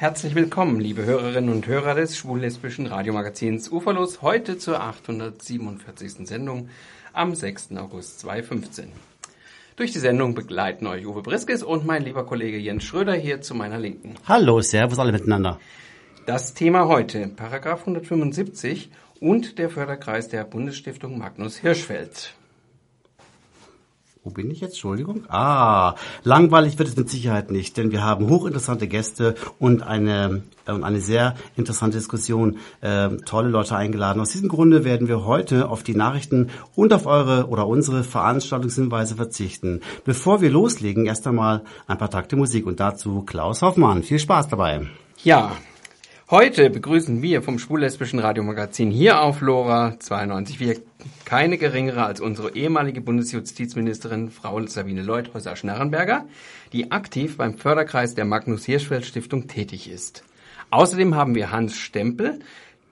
Herzlich willkommen, liebe Hörerinnen und Hörer des schwul-lesbischen Radiomagazins Uferlos, heute zur 847. Sendung am 6. August 2015. Durch die Sendung begleiten euch Uwe Briskes und mein lieber Kollege Jens Schröder hier zu meiner Linken. Hallo, Servus alle miteinander. Das Thema heute, Paragraph 175 und der Förderkreis der Bundesstiftung Magnus Hirschfeld. Wo bin ich jetzt? Entschuldigung. Ah, langweilig wird es mit Sicherheit nicht, denn wir haben hochinteressante Gäste und eine, äh, eine sehr interessante Diskussion, äh, tolle Leute eingeladen. Aus diesem Grunde werden wir heute auf die Nachrichten und auf eure oder unsere Veranstaltungshinweise verzichten. Bevor wir loslegen, erst einmal ein paar Takte Musik und dazu Klaus Hoffmann. Viel Spaß dabei. Ja, Heute begrüßen wir vom schwul-lesbischen Radiomagazin hier auf LoRa 92 wir keine geringere als unsere ehemalige Bundesjustizministerin Frau Sabine Leuthäuser-Schnarrenberger, die aktiv beim Förderkreis der Magnus Hirschfeld Stiftung tätig ist. Außerdem haben wir Hans Stempel,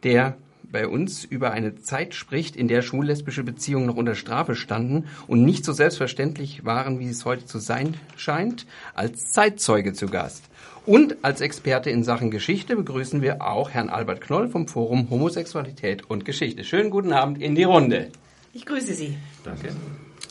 der bei uns über eine Zeit spricht, in der schwul-lesbische Beziehungen noch unter Strafe standen und nicht so selbstverständlich waren, wie es heute zu sein scheint, als Zeitzeuge zu Gast. Und als Experte in Sachen Geschichte begrüßen wir auch Herrn Albert Knoll vom Forum Homosexualität und Geschichte. Schönen guten Abend in die Runde. Ich grüße Sie. Danke.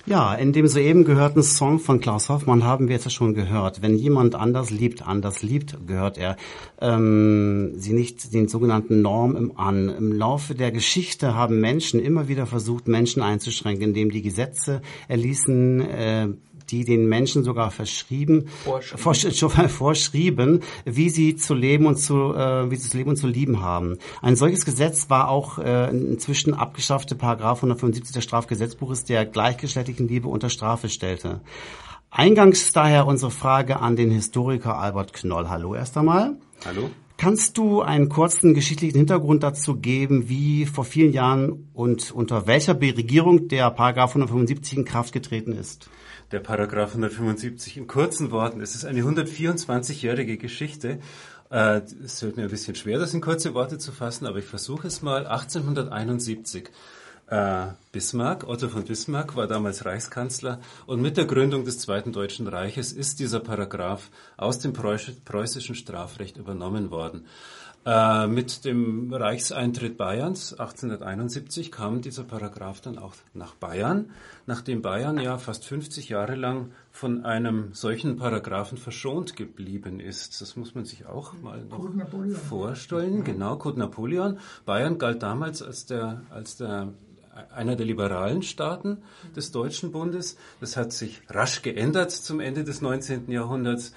Ja, in dem soeben gehörten Song von Klaus Hoffmann haben wir jetzt schon gehört. Wenn jemand anders liebt, anders liebt, gehört er ähm, sie nicht den sogenannten Norm an. Im Laufe der Geschichte haben Menschen immer wieder versucht, Menschen einzuschränken, indem die Gesetze erließen, äh, die den Menschen sogar verschrieben, vorschrieben, vorschrieben wie sie zu leben und zu, äh, wie sie zu leben und zu lieben haben. Ein solches Gesetz war auch äh, inzwischen abgeschaffte Paragraph 175 des Strafgesetzbuches, der Liebe unter Strafe stellte. Eingangs daher unsere Frage an den Historiker Albert Knoll. Hallo erst einmal. Hallo. Kannst du einen kurzen geschichtlichen Hintergrund dazu geben, wie vor vielen Jahren und unter welcher Regierung der Paragraph 175 in Kraft getreten ist? der Paragraph 175 in kurzen Worten. Es ist eine 124-jährige Geschichte. Äh, es fällt mir ein bisschen schwer, das in kurze Worte zu fassen, aber ich versuche es mal. 1871. Äh, Bismarck, Otto von Bismarck war damals Reichskanzler und mit der Gründung des Zweiten Deutschen Reiches ist dieser Paragraph aus dem preußischen Strafrecht übernommen worden. Äh, mit dem Reichseintritt Bayerns 1871 kam dieser Paragraph dann auch nach Bayern, nachdem Bayern ja fast 50 Jahre lang von einem solchen Paragraphen verschont geblieben ist. Das muss man sich auch mal noch vorstellen. Genau, Code Napoleon. Bayern galt damals als der, als der einer der liberalen Staaten des Deutschen Bundes. Das hat sich rasch geändert zum Ende des 19. Jahrhunderts.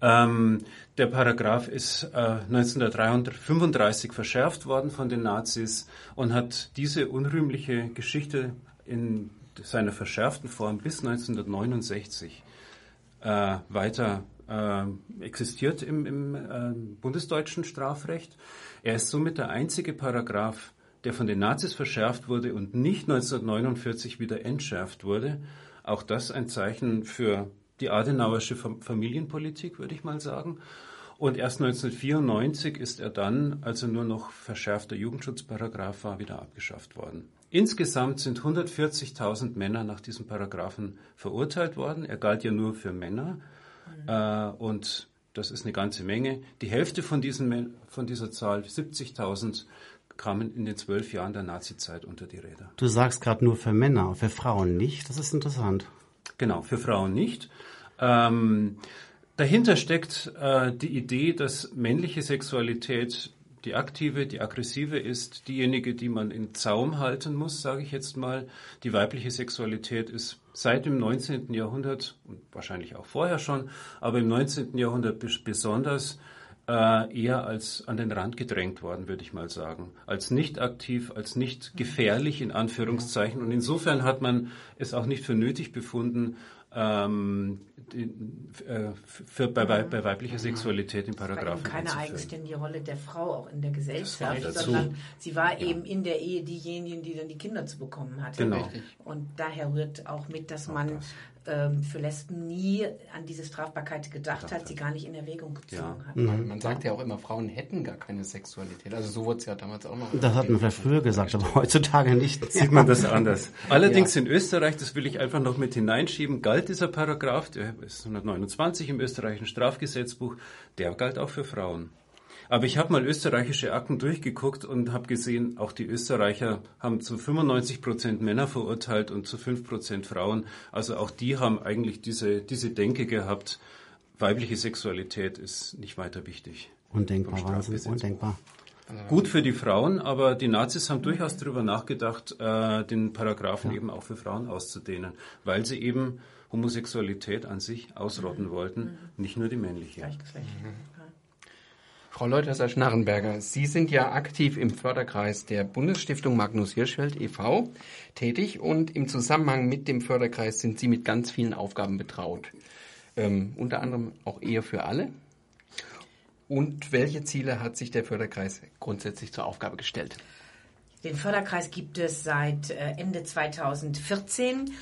Ähm, der Paragraph ist äh, 1935 verschärft worden von den Nazis und hat diese unrühmliche Geschichte in seiner verschärften Form bis 1969 äh, weiter äh, existiert im, im äh, bundesdeutschen Strafrecht. Er ist somit der einzige Paragraph, der von den Nazis verschärft wurde und nicht 1949 wieder entschärft wurde. Auch das ein Zeichen für die Adenauersche Familienpolitik, würde ich mal sagen. Und erst 1994 ist er dann, als er nur noch verschärfter Jugendschutzparagraf war, wieder abgeschafft worden. Insgesamt sind 140.000 Männer nach diesem Paragraphen verurteilt worden. Er galt ja nur für Männer. Mhm. Äh, und das ist eine ganze Menge. Die Hälfte von, diesen, von dieser Zahl, 70.000, kamen in den zwölf Jahren der Nazizeit unter die Räder. Du sagst gerade nur für Männer, für Frauen nicht. Das ist interessant. Genau, für Frauen nicht. Ähm, dahinter steckt äh, die Idee, dass männliche Sexualität die aktive, die aggressive ist, diejenige, die man in Zaum halten muss, sage ich jetzt mal. Die weibliche Sexualität ist seit dem 19. Jahrhundert und wahrscheinlich auch vorher schon, aber im 19. Jahrhundert besonders äh, eher als an den Rand gedrängt worden, würde ich mal sagen. Als nicht aktiv, als nicht gefährlich in Anführungszeichen. Und insofern hat man es auch nicht für nötig befunden, ähm, die, äh, für, bei, bei, weiblicher Sexualität im Paragraphen. keine eigenständige Rolle der Frau auch in der Gesellschaft, sondern sie war ja. eben in der Ehe diejenige, die dann die Kinder zu bekommen hatte. Genau. Und daher rührt auch mit, dass man das ähm, für Lesben nie an diese Strafbarkeit gedacht Gedacht hat, sie gar nicht in Erwägung gezogen ja. hat. Man, man, sagt ja auch immer, Frauen hätten gar keine Sexualität. Also so wurde es ja damals auch noch. Das hat man vielleicht früher gesagt, aber heutzutage nicht. Sieht man das anders. Allerdings ja. in Österreich, das will ich einfach noch mit hineinschieben, galt dieser Paragraph, der ist 129 im österreichischen Strafgesetzbuch, der galt auch für Frauen. Aber ich habe mal österreichische Akten durchgeguckt und habe gesehen, auch die Österreicher haben zu 95 Prozent Männer verurteilt und zu 5 Prozent Frauen. Also auch die haben eigentlich diese, diese Denke gehabt, weibliche Sexualität ist nicht weiter wichtig. Undenkbar, Wahnsinn, undenkbar. Gut für die Frauen, aber die Nazis haben durchaus darüber nachgedacht, äh, den Paragraphen ja. eben auch für Frauen auszudehnen, weil sie eben Homosexualität an sich ausrotten mhm. wollten, mhm. nicht nur die männliche. Mhm. Frau Leuthäuser-Schnarrenberger, Sie sind ja aktiv im Förderkreis der Bundesstiftung Magnus Hirschfeld e.V. tätig und im Zusammenhang mit dem Förderkreis sind Sie mit ganz vielen Aufgaben betraut. Ähm, unter anderem auch Ehe für alle. Und welche Ziele hat sich der Förderkreis grundsätzlich zur Aufgabe gestellt? Den Förderkreis gibt es seit äh, Ende 2014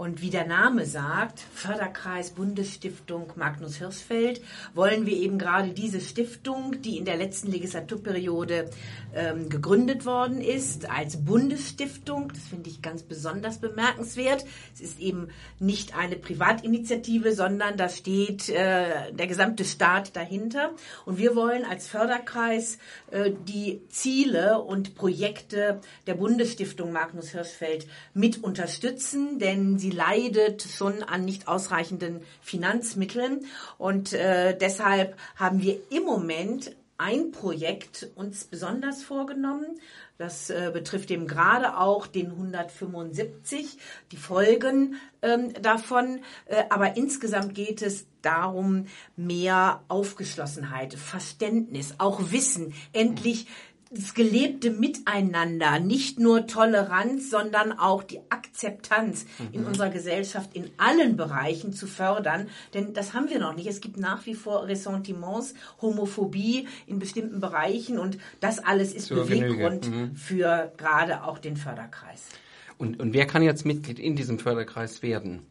und wie der Name sagt, Förderkreis Bundesstiftung Magnus Hirschfeld, wollen wir eben gerade diese Stiftung, die in der letzten Legislaturperiode ähm, gegründet worden ist, als Bundesstiftung, das finde ich ganz besonders bemerkenswert. Es ist eben nicht eine Privatinitiative, sondern da steht äh, der gesamte Staat dahinter. Und wir wollen als Förderkreis äh, die Ziele und Projekte der Bundesstiftung Magnus Hirschfeld mit unterstützen, denn sie leidet schon an nicht ausreichenden Finanzmitteln und äh, deshalb haben wir im Moment ein Projekt uns besonders vorgenommen. Das äh, betrifft eben gerade auch den 175, die Folgen ähm, davon. Äh, aber insgesamt geht es darum, mehr Aufgeschlossenheit, Verständnis, auch Wissen, endlich das gelebte Miteinander, nicht nur Toleranz, sondern auch die Akzeptanz mhm. in unserer Gesellschaft in allen Bereichen zu fördern. Denn das haben wir noch nicht. Es gibt nach wie vor Ressentiments, Homophobie in bestimmten Bereichen und das alles ist Zur Beweggrund mhm. für gerade auch den Förderkreis. Und, und wer kann jetzt Mitglied in diesem Förderkreis werden?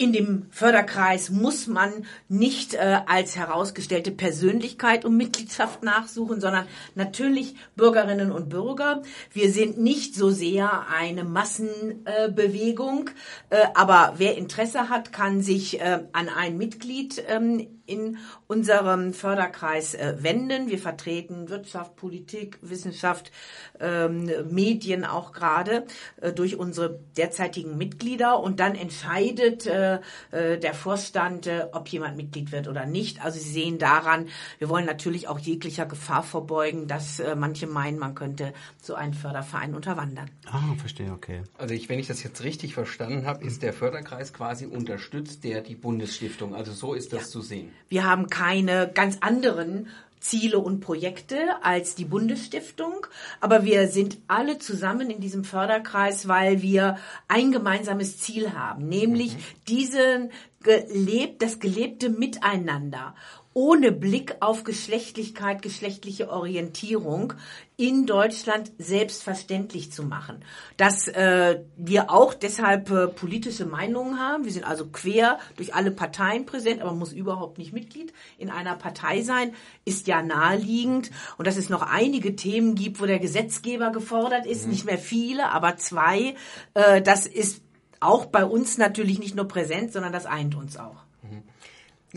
In dem Förderkreis muss man nicht äh, als herausgestellte Persönlichkeit um Mitgliedschaft nachsuchen, sondern natürlich Bürgerinnen und Bürger. Wir sind nicht so sehr eine Massenbewegung, äh, aber wer Interesse hat, kann sich äh, an ein Mitglied ähm, in unserem Förderkreis äh, wenden. Wir vertreten Wirtschaft, Politik, Wissenschaft, ähm, Medien auch gerade äh, durch unsere derzeitigen Mitglieder und dann entscheidet äh, äh der Vorstand, äh, ob jemand Mitglied wird oder nicht. Also Sie sehen daran, wir wollen natürlich auch jeglicher Gefahr vorbeugen, dass äh, manche meinen, man könnte so einen Förderverein unterwandern. Ah, verstehe, okay. Also ich, wenn ich das jetzt richtig verstanden habe, ist der Förderkreis quasi unterstützt der die Bundesstiftung. Also so ist das ja. zu sehen. Wir haben keine ganz anderen Ziele und Projekte als die Bundesstiftung, aber wir sind alle zusammen in diesem Förderkreis, weil wir ein gemeinsames Ziel haben, nämlich mhm. diesen gelebt, das gelebte Miteinander ohne Blick auf Geschlechtlichkeit, geschlechtliche Orientierung in Deutschland selbstverständlich zu machen. Dass äh, wir auch deshalb äh, politische Meinungen haben. Wir sind also quer durch alle Parteien präsent, aber man muss überhaupt nicht Mitglied in einer Partei sein, ist ja naheliegend. Und dass es noch einige Themen gibt, wo der Gesetzgeber gefordert ist, mhm. nicht mehr viele, aber zwei. Äh, das ist auch bei uns natürlich nicht nur präsent, sondern das eint uns auch.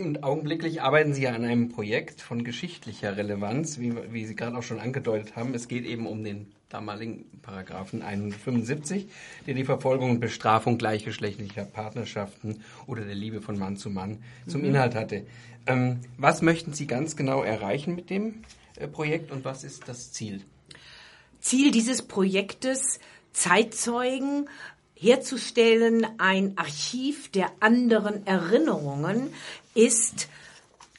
Und augenblicklich arbeiten Sie an einem Projekt von geschichtlicher Relevanz, wie, wie Sie gerade auch schon angedeutet haben. Es geht eben um den damaligen Paragraphen 175, der die Verfolgung und Bestrafung gleichgeschlechtlicher Partnerschaften oder der Liebe von Mann zu Mann zum mhm. Inhalt hatte. Ähm, was möchten Sie ganz genau erreichen mit dem äh, Projekt und was ist das Ziel? Ziel dieses Projektes, Zeitzeugen herzustellen, ein Archiv der anderen Erinnerungen ist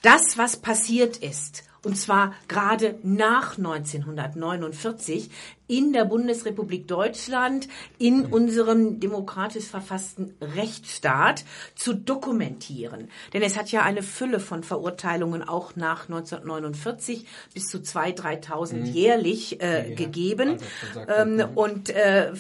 das, was passiert ist. Und zwar gerade nach 1949 in der Bundesrepublik Deutschland, in unserem demokratisch verfassten Rechtsstaat zu dokumentieren. Denn es hat ja eine Fülle von Verurteilungen auch nach 1949 bis zu 2.000, 3.000 mhm. jährlich äh, ja, gegeben. Also ähm, und äh,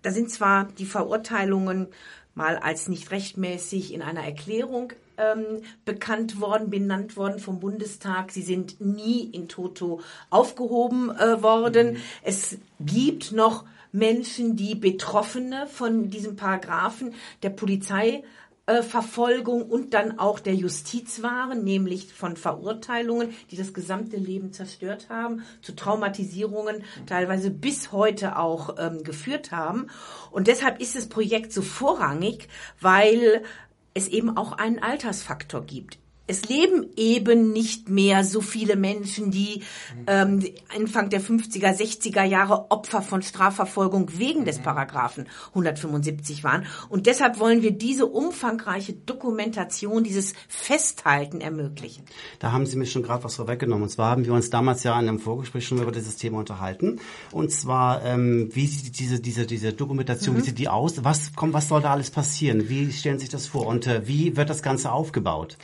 da sind zwar die Verurteilungen mal als nicht rechtmäßig in einer Erklärung ähm, bekannt worden, benannt worden vom Bundestag. Sie sind nie in Toto aufgehoben äh, worden. Mhm. Es gibt noch Menschen, die Betroffene von diesem Paragraphen der Polizei Verfolgung und dann auch der Justiz waren, nämlich von Verurteilungen, die das gesamte Leben zerstört haben, zu Traumatisierungen teilweise bis heute auch ähm, geführt haben. Und deshalb ist das Projekt so vorrangig, weil es eben auch einen Altersfaktor gibt es leben eben nicht mehr so viele Menschen, die ähm, Anfang der 50er, 60er Jahre Opfer von Strafverfolgung wegen des Paragraphen 175 waren. Und deshalb wollen wir diese umfangreiche Dokumentation, dieses Festhalten ermöglichen. Da haben Sie mir schon gerade was vorweggenommen. Und zwar haben wir uns damals ja in einem Vorgespräch schon über dieses Thema unterhalten. Und zwar, ähm, wie sieht diese, diese, diese Dokumentation, mhm. wie sieht die aus? Was kommt, was soll da alles passieren? Wie stellen Sie sich das vor? Und äh, wie wird das Ganze aufgebaut?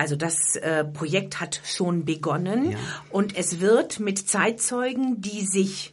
Also das äh, Projekt hat schon begonnen ja. und es wird mit Zeitzeugen, die sich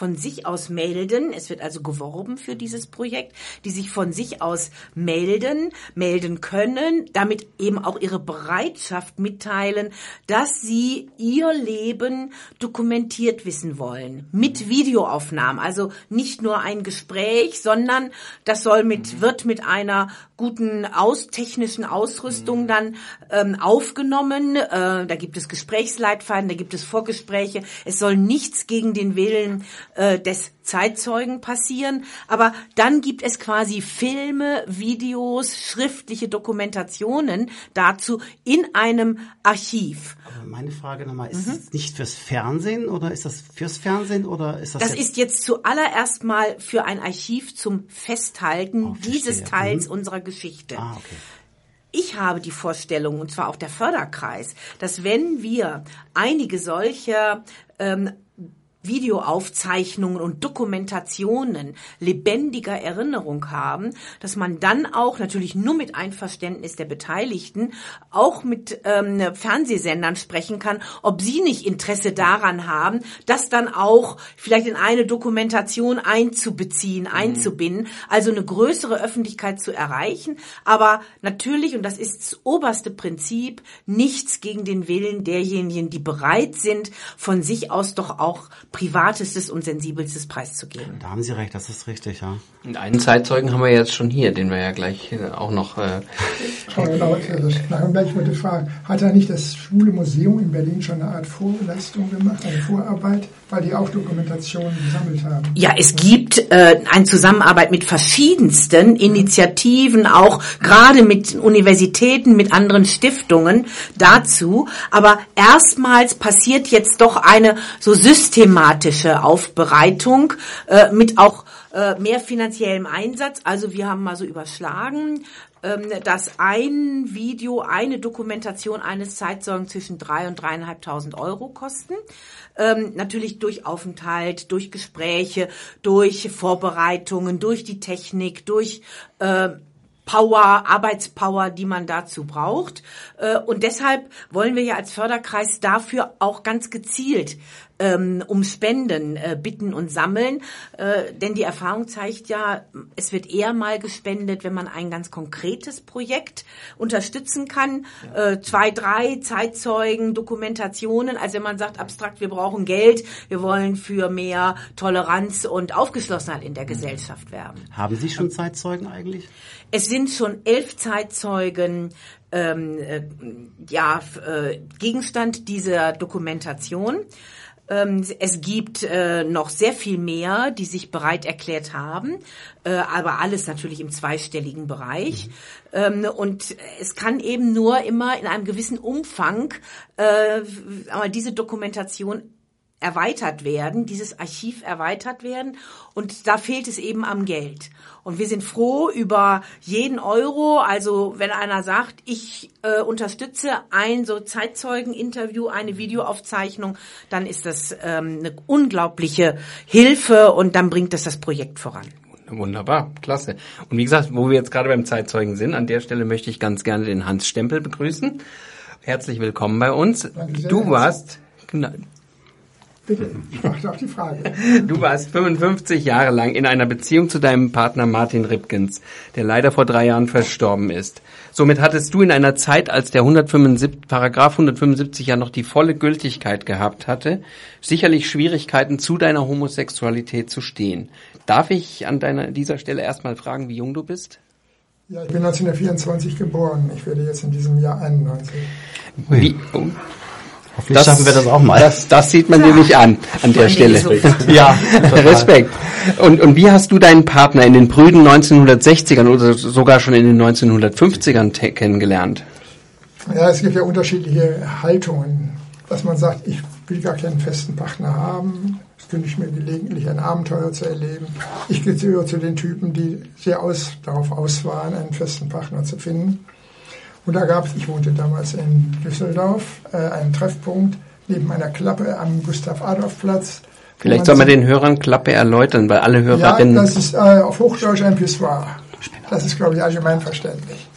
von sich aus melden. Es wird also geworben für dieses Projekt, die sich von sich aus melden, melden können, damit eben auch ihre Bereitschaft mitteilen, dass sie ihr Leben dokumentiert wissen wollen. Mit Videoaufnahmen. Also nicht nur ein Gespräch, sondern das soll mit, wird mit einer guten aus, technischen Ausrüstung dann ähm, aufgenommen. Äh, da gibt es Gesprächsleitfaden, da gibt es Vorgespräche. Es soll nichts gegen den Willen äh, des Zeitzeugen passieren, aber dann gibt es quasi Filme, Videos, schriftliche Dokumentationen dazu in einem Archiv. Aber meine Frage nochmal, ist mhm. das nicht fürs Fernsehen oder ist das fürs Fernsehen oder ist das Das jetzt ist jetzt zuallererst mal für ein Archiv zum Festhalten oh, dieses Teils mhm. unserer Geschichte. Ah, okay. Ich habe die Vorstellung, und zwar auch der Förderkreis, dass wenn wir einige solcher ähm, Videoaufzeichnungen und Dokumentationen lebendiger Erinnerung haben, dass man dann auch natürlich nur mit Einverständnis der Beteiligten auch mit ähm, Fernsehsendern sprechen kann, ob sie nicht Interesse daran haben, das dann auch vielleicht in eine Dokumentation einzubeziehen, mhm. einzubinden, also eine größere Öffentlichkeit zu erreichen. Aber natürlich, und das ist das oberste Prinzip, nichts gegen den Willen derjenigen, die bereit sind, von sich aus doch auch Privatestes und Sensibelstes preiszugeben. Da haben Sie recht, das ist richtig, ja. Und einen Zeitzeugen haben wir jetzt schon hier, den wir ja gleich äh, auch noch... Äh Frau Laut, ich wollte fragen, hat da nicht das Schwule Museum in Berlin schon eine Art Vorleistung gemacht, eine Vorarbeit, weil die auch Dokumentationen gesammelt haben? Ja, es gibt äh, eine Zusammenarbeit mit verschiedensten Initiativen, auch gerade mit Universitäten, mit anderen Stiftungen dazu. Aber erstmals passiert jetzt doch eine so systematische Aufbereitung äh, mit auch äh, mehr finanziellem Einsatz. Also wir haben mal so überschlagen, dass ein Video, eine Dokumentation eines Zeitzeugen zwischen drei und dreieinhalbtausend Euro kosten. Ähm, natürlich durch Aufenthalt, durch Gespräche, durch Vorbereitungen, durch die Technik, durch äh, Power, Arbeitspower, die man dazu braucht. Äh, und deshalb wollen wir ja als Förderkreis dafür auch ganz gezielt ähm, um Spenden äh, bitten und sammeln. Äh, denn die Erfahrung zeigt ja, es wird eher mal gespendet, wenn man ein ganz konkretes Projekt unterstützen kann. Ja. Zwei, drei Zeitzeugen, Dokumentationen. Also wenn man sagt abstrakt, wir brauchen Geld, wir wollen für mehr Toleranz und Aufgeschlossenheit in der Gesellschaft werben. Haben Sie schon Zeitzeugen eigentlich? Es sind schon elf Zeitzeugen ähm, äh, ja, äh, Gegenstand dieser Dokumentation. Ähm, es gibt äh, noch sehr viel mehr, die sich bereit erklärt haben, äh, aber alles natürlich im zweistelligen Bereich. Mhm. Ähm, und es kann eben nur immer in einem gewissen Umfang äh, diese Dokumentation erweitert werden, dieses Archiv erweitert werden und da fehlt es eben am Geld. Und wir sind froh über jeden Euro. Also wenn einer sagt, ich äh, unterstütze ein so Zeitzeugeninterview, eine Videoaufzeichnung, dann ist das ähm, eine unglaubliche Hilfe und dann bringt das das Projekt voran. Wunderbar, klasse. Und wie gesagt, wo wir jetzt gerade beim Zeitzeugen sind, an der Stelle möchte ich ganz gerne den Hans Stempel begrüßen. Herzlich willkommen bei uns. Du warst, genau, Bitte, ich mache auch die Frage. Du warst 55 Jahre lang in einer Beziehung zu deinem Partner Martin Ripkins, der leider vor drei Jahren verstorben ist. Somit hattest du in einer Zeit, als der 175, Paragraph 175 ja noch die volle Gültigkeit gehabt hatte, sicherlich Schwierigkeiten zu deiner Homosexualität zu stehen. Darf ich an deiner, dieser Stelle erstmal fragen, wie jung du bist? Ja, ich bin 1924 geboren. Ich werde jetzt in diesem Jahr 91. Wie, oh, Hoffentlich schaffen wir das auch mal. Das, das sieht man dir nicht an, an der Stelle. Jesu. Ja, Respekt. Und, und wie hast du deinen Partner in den prüden 1960ern oder sogar schon in den 1950ern te- kennengelernt? Ja, es gibt ja unterschiedliche Haltungen, dass man sagt, ich will gar keinen festen Partner haben. Es könnte ich mir gelegentlich ein Abenteuer zu erleben. Ich gehöre zu den Typen, die sehr aus, darauf aus waren, einen festen Partner zu finden. Und da gab es, ich wohnte damals in Düsseldorf, äh, einen Treffpunkt neben einer Klappe am Gustav-Adolf-Platz. Vielleicht soll man den Hörern Klappe erläutern, weil alle Ja, Hörerinnen... das ist äh, auf Hochdeutsch ein Pissoir. Das ist, glaube ich, allgemein verständlich.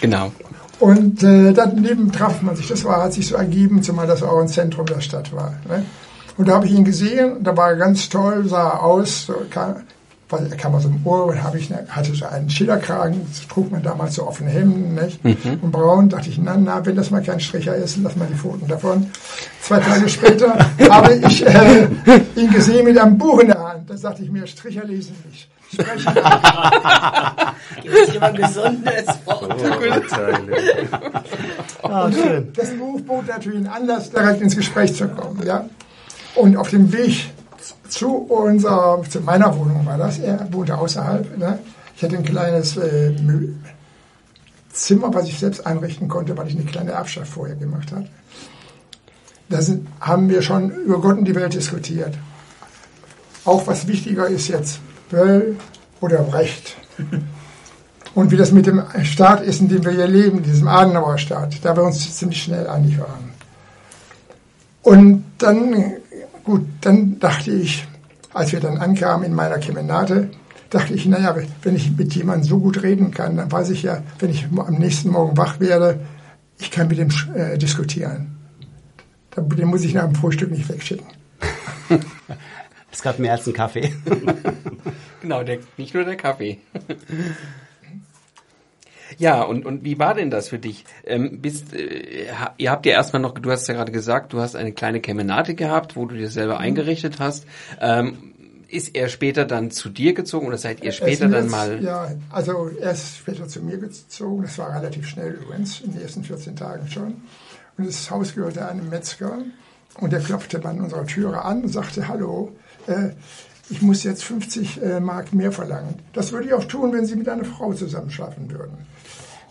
genau. Und äh, daneben traf man sich. Das war, hat sich so ergeben, zumal das auch ein Zentrum der Stadt war. Ne? Und da habe ich ihn gesehen, da war er ganz toll, sah er aus, so, kam, weil er kam aus dem Ohr und habe ich, ne, hatte so einen Schillerkragen, das trug man damals so offene Hemden, nicht? Und braun, dachte ich, na, na, wenn das mal kein Stricher ist, lass mal die Pfoten davon. Zwei Tage später habe ich äh, ihn gesehen mit einem Buch in der Hand. Da sagte ich mir, Stricher lesen nicht. Sprechen. Gibt immer gesundes Wort. Vorurteile. Ah, schön. Das Buch bot natürlich einen Anlass, direkt ins Gespräch zu kommen. Ja? Und auf dem Weg zu unserer, zu meiner Wohnung war das, er wohnte außerhalb. Ne? Ich hatte ein kleines äh, Zimmer, was ich selbst einrichten konnte, weil ich eine kleine Erbschaft vorher gemacht habe. Da sind, haben wir schon über Gott und die Welt diskutiert. Auch was wichtiger ist jetzt, Böll oder Recht. Und wie das mit dem Staat ist, in dem wir hier leben, diesem Adenauer Staat, da wir uns ziemlich schnell einig waren. Und dann, gut, dann dachte ich, als wir dann ankamen in meiner Kemenate, dachte ich, naja, wenn ich mit jemandem so gut reden kann, dann weiß ich ja, wenn ich am nächsten Morgen wach werde, ich kann mit dem äh, diskutieren. Den muss ich nach dem Frühstück nicht wegschicken. Es gab mehr als einen Kaffee. Genau, der, nicht nur der Kaffee. Ja, und, und wie war denn das für dich? Ähm, bist, äh, ihr habt ja erstmal noch, du hast ja gerade gesagt, du hast eine kleine Kemenate gehabt, wo du dir selber Mhm. eingerichtet hast. Ähm, ist er später dann zu dir gezogen oder seid ihr Er später dann jetzt- mal... Ja, also er ist später zu mir gezogen. Das war relativ schnell übrigens, in den ersten 14 Tagen schon. Und das Haus gehörte einem Metzger. Und der klopfte an unserer Türe an und sagte, hallo, äh, ich muss jetzt 50 äh, Mark mehr verlangen. Das würde ich auch tun, wenn Sie mit einer Frau zusammenschlafen würden.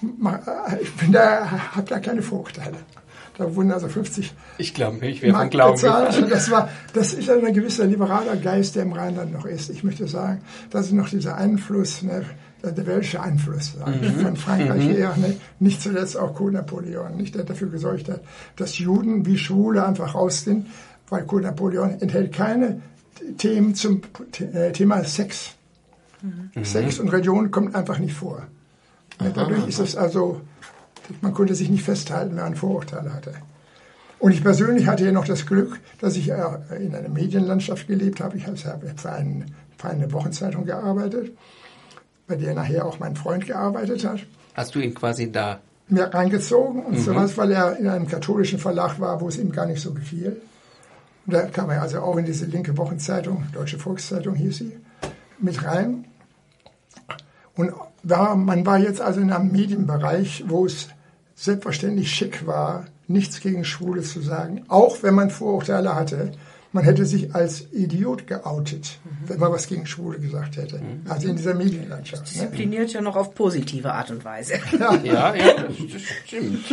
Äh, Ich bin da, habe da keine Vorurteile. Da wurden also 50 Ich glaube, ich wäre von Mark Glauben. bezahlt. Das, war, das ist ein gewisser liberaler Geist, der im Rheinland noch ist. Ich möchte sagen, das ist noch dieser Einfluss, ne, der welsche Einfluss Mhm. von Frankreich her, ne, nicht zuletzt auch Code Napoleon, nicht, der dafür gesorgt hat, dass Juden wie Schwule einfach raus sind, weil Code Napoleon enthält keine Themen zum äh, Thema Sex. Mhm. Sex und Religion kommt einfach nicht vor. Ne, Dadurch ist es also, man konnte sich nicht festhalten, wenn man Vorurteile hatte. Und ich persönlich hatte ja noch das Glück, dass ich äh, in einer Medienlandschaft gelebt habe. Ich habe für, einen, für eine Wochenzeitung gearbeitet, bei der nachher auch mein Freund gearbeitet hat. Hast du ihn quasi da... Mir reingezogen und sowas, weil er in einem katholischen Verlag war, wo es ihm gar nicht so gefiel. Und da kam er also auch in diese linke Wochenzeitung, Deutsche Volkszeitung hieß sie, mit rein. Und war, man war jetzt also in einem Medienbereich, wo es selbstverständlich schick war, nichts gegen Schwule zu sagen, auch wenn man Vorurteile hatte. Man hätte sich als Idiot geoutet, wenn man was gegen Schwule gesagt hätte. Also in dieser Medienlandschaft. Ne? Diszipliniert ja noch auf positive Art und Weise. Ja, ja, das, das stimmt.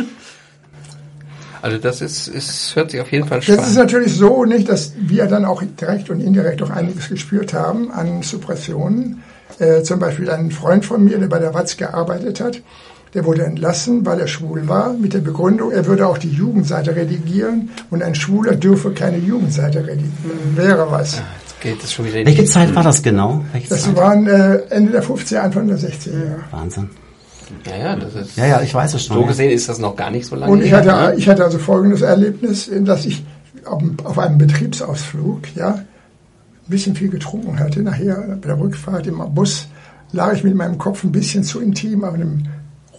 Also das ist, ist, hört sich auf jeden Fall Das ist spannend. natürlich so nicht, dass wir dann auch direkt und indirekt auch einiges gespürt haben an Suppressionen. Äh, zum Beispiel ein Freund von mir, der bei der Watz gearbeitet hat, der wurde entlassen, weil er schwul war, mit der Begründung, er würde auch die Jugendseite redigieren und ein Schwuler dürfe keine Jugendseite redigieren. Wäre was. Jetzt geht es schon wieder in Welche. Zeit war das genau? Welche Das Zeit? waren äh, Ende der 50er, Anfang der 60er Jahre. Wahnsinn. Ja, ja, das ist... Ja, ja, ich weiß es schon. So gesehen ist das noch gar nicht so lange Und ich her, hatte, ne? ich hatte also folgendes Erlebnis, dass ich auf, einem Betriebsausflug, ja, ein bisschen viel getrunken hatte. Nachher bei der Rückfahrt im Bus lag ich mit meinem Kopf ein bisschen zu intim auf dem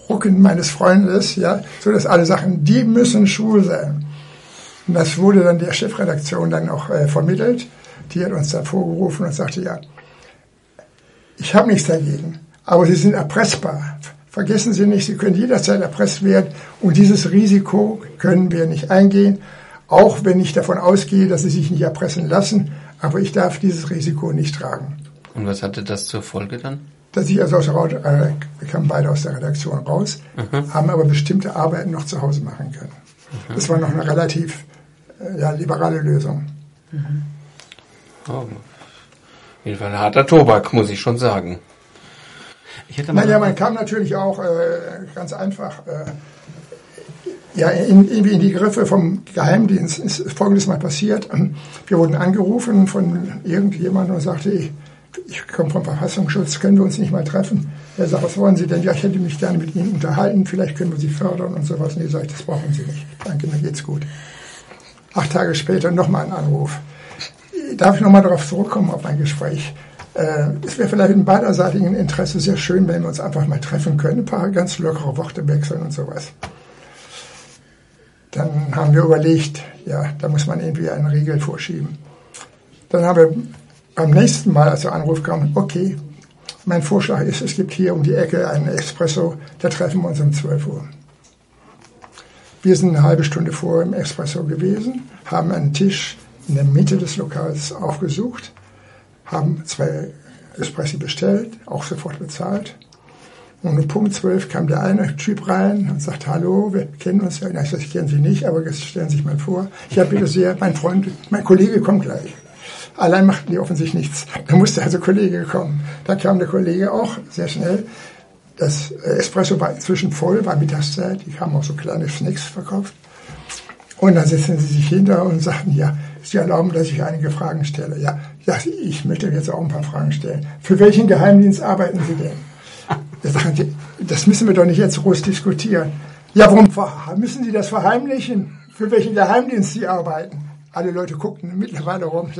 Rücken meines Freundes, ja, so dass alle Sachen, die müssen schwul sein. Und das wurde dann der Chefredaktion dann auch äh, vermittelt. Die hat uns dann vorgerufen und sagte, ja, ich habe nichts dagegen, aber Sie sind erpressbar. Vergessen Sie nicht, Sie können jederzeit erpresst werden und dieses Risiko können wir nicht eingehen, auch wenn ich davon ausgehe, dass Sie sich nicht erpressen lassen, aber ich darf dieses Risiko nicht tragen. Und was hatte das zur Folge dann? Dass ich also aus der, äh, wir kamen beide aus der Redaktion raus, mhm. haben aber bestimmte Arbeiten noch zu Hause machen können. Mhm. Das war noch eine relativ äh, ja, liberale Lösung. Mhm. Oh. Auf jeden Fall ein harter Tobak, muss ich schon sagen. Naja, man kam natürlich auch äh, ganz einfach äh, ja, in, irgendwie in die Griffe vom Geheimdienst. Es ist Folgendes mal passiert. Wir wurden angerufen von irgendjemandem und sagte, ich, ich komme vom Verfassungsschutz, können wir uns nicht mal treffen? Er sagt, was wollen Sie denn? Ja, ich hätte mich gerne mit Ihnen unterhalten, vielleicht können wir Sie fördern und sowas. Nee, sag ich, das brauchen Sie nicht. Danke, mir geht's gut. Acht Tage später nochmal ein Anruf. Darf ich nochmal darauf zurückkommen, auf mein Gespräch? Äh, es wäre vielleicht in beiderseitigen Interesse sehr schön, wenn wir uns einfach mal treffen können, ein paar ganz lockere Worte wechseln und sowas. Dann haben wir überlegt, ja, da muss man irgendwie eine Regel vorschieben. Dann haben wir beim nächsten Mal, als der Anruf kam, okay, mein Vorschlag ist, es gibt hier um die Ecke einen Espresso, da treffen wir uns um 12 Uhr. Wir sind eine halbe Stunde vor im Espresso gewesen, haben einen Tisch in der Mitte des Lokals aufgesucht haben zwei Espresso bestellt, auch sofort bezahlt. Und um Punkt 12 kam der eine Typ rein und sagte, hallo, wir kennen uns ja. Ich, ich kenne Sie nicht, aber stellen Sie sich mal vor. Ich habe bitte sehr, mein Freund, mein Kollege kommt gleich. Allein machten die offensichtlich nichts. Da musste also Kollege kommen. Da kam der Kollege auch sehr schnell. Das Espresso war inzwischen voll, war Mittagszeit. Die haben auch so kleine Snacks verkauft. Und dann setzten sie sich hinter und sagten, ja, Sie erlauben, dass ich einige Fragen stelle. Ja, ja, ich möchte jetzt auch ein paar Fragen stellen. Für welchen Geheimdienst arbeiten Sie denn? Da sagen Sie, das müssen wir doch nicht jetzt groß diskutieren. Ja, warum müssen Sie das verheimlichen? Für welchen Geheimdienst Sie arbeiten? Alle Leute guckten mittlerweile rum.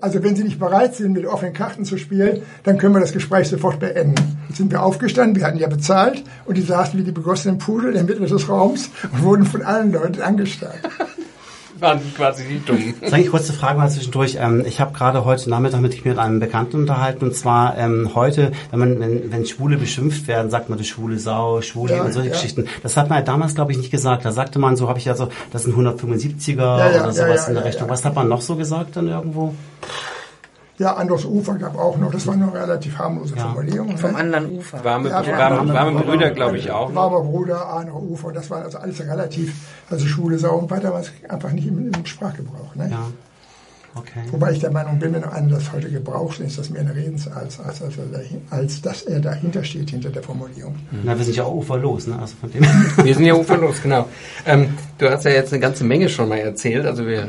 Also wenn Sie nicht bereit sind, mit offenen Karten zu spielen, dann können wir das Gespräch sofort beenden. Sind wir aufgestanden, wir hatten ja bezahlt und die saßen wie die begossenen Pudel in der Mitte des Raums und wurden von allen Leuten angestarrt waren quasi die Dummen. Sag ich kurze Frage mal zwischendurch. Ähm, ich habe gerade heute Nachmittag mit, mit einem Bekannten unterhalten und zwar ähm, heute, wenn man wenn, wenn Schwule beschimpft werden, sagt man die schwule Sau, Schwule ja, und solche ja. Geschichten. Das hat man ja damals glaube ich nicht gesagt. Da sagte man so, habe ich ja so, das sind 175er ja, oder sowas in der Richtung. Was hat man noch so gesagt dann irgendwo? Ja, anderes Ufer gab auch noch. Das war eine relativ harmlose ja. Formulierung. Vom ne? anderen Ufer. Warme, ja, warme, warme Brüder, glaube ich, auch. Warme Bruder, andere Ufer. Das war also alles relativ, also Schule, Sau und weiter war es einfach nicht im, im Sprachgebrauch. Ne? Ja. Okay. Wobei ich der Meinung bin, wenn einer das heute gebraucht, ist das mehr eine Redensart, als, als, als, als dass er dahinter steht, hinter der Formulierung. Na, wir sind ja auch uferlos, ne? Also von dem. wir sind ja uferlos, genau. Ähm, du hast ja jetzt eine ganze Menge schon mal erzählt, also wir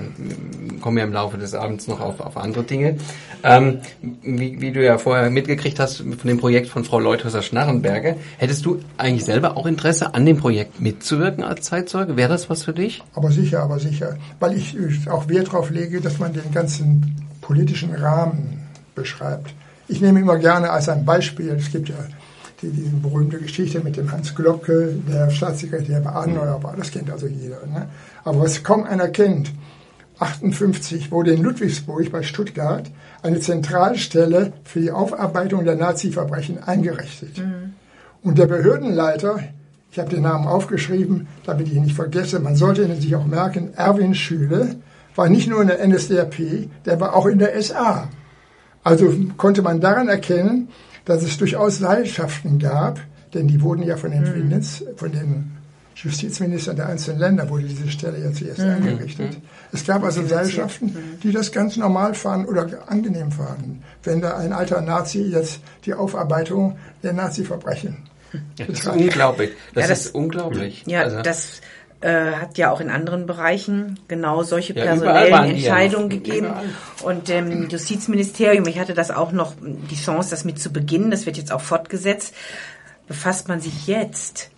kommen ja im Laufe des Abends noch auf, auf andere Dinge. Ähm, wie, wie du ja vorher mitgekriegt hast von dem Projekt von Frau Leuthäuser-Schnarrenberger, hättest du eigentlich selber auch Interesse an dem Projekt mitzuwirken als Zeitzeuge? Wäre das was für dich? Aber sicher, aber sicher. Weil ich auch Wert darauf lege, dass man den ganzen politischen Rahmen beschreibt. Ich nehme immer gerne als ein Beispiel, es gibt ja die, diese berühmte Geschichte mit dem Hans Glocke, der Staatssekretär bei Adenauer war, das kennt also jeder. Ne? Aber was kaum einer kennt, 58 wurde in Ludwigsburg bei Stuttgart eine Zentralstelle für die Aufarbeitung der Nazi-Verbrechen eingerichtet. Mhm. Und der Behördenleiter, ich habe den Namen aufgeschrieben, damit ich ihn nicht vergesse, man sollte ihn sich auch merken, Erwin Schüle, war nicht nur in der NSDAP, der war auch in der SA. Also konnte man daran erkennen, dass es durchaus Seilschaften gab, denn die wurden ja von den, mhm. von den Justizministern der einzelnen Länder wurde diese Stelle ja zuerst mhm. eingerichtet. Mhm. Es gab also Seilschaften, mhm. die das ganz normal fanden oder angenehm fanden, wenn da ein alter Nazi jetzt die Aufarbeitung der Nazi-Verbrechen ja, das ist unglaublich. Das, ja, das ist unglaublich. Ja, also. das äh, hat ja auch in anderen Bereichen genau solche ja, personellen Entscheidungen gegeben. Überall. Und im ähm, Justizministerium, ich hatte das auch noch die Chance, das mit zu beginnen, das wird jetzt auch fortgesetzt, befasst man sich jetzt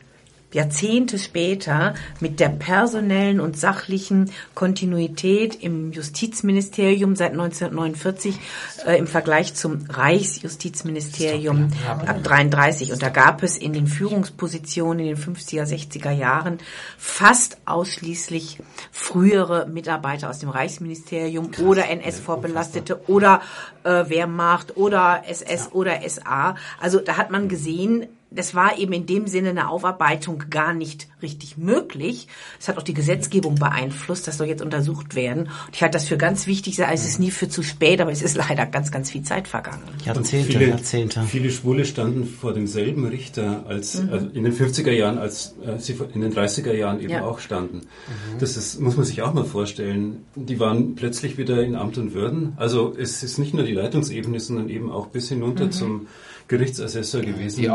Jahrzehnte später mit der personellen und sachlichen Kontinuität im Justizministerium seit 1949 äh, im Vergleich zum Reichsjustizministerium ab 33. Und da gab es in den Führungspositionen in den 50er, 60er Jahren fast ausschließlich frühere Mitarbeiter aus dem Reichsministerium Krass. oder NS-Vorbelastete oder äh, Wehrmacht oder SS ja. oder SA. Also da hat man gesehen, das war eben in dem Sinne eine Aufarbeitung gar nicht richtig möglich. Das hat auch die Gesetzgebung beeinflusst, das soll jetzt untersucht werden. Und ich halte das für ganz wichtig, also es ist nie für zu spät, aber es ist leider ganz, ganz viel Zeit vergangen. Jahrzehnte, viele, Jahrzehnte. Viele Schwule standen vor demselben Richter als mhm. also in den 50er Jahren, als äh, sie in den 30er Jahren eben ja. auch standen. Mhm. Das ist, muss man sich auch mal vorstellen. Die waren plötzlich wieder in Amt und Würden. Also es ist nicht nur die Leitungsebene, sondern eben auch bis hinunter mhm. zum Gerichtsassessor gewesen, die,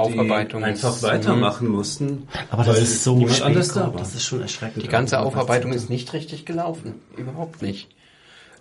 Aufarbeitung die einfach weitermachen mussten. Aber das ist so spät da Das ist schon erschreckend. Die ganze Aufarbeitung ist nicht richtig gelaufen. Überhaupt nicht.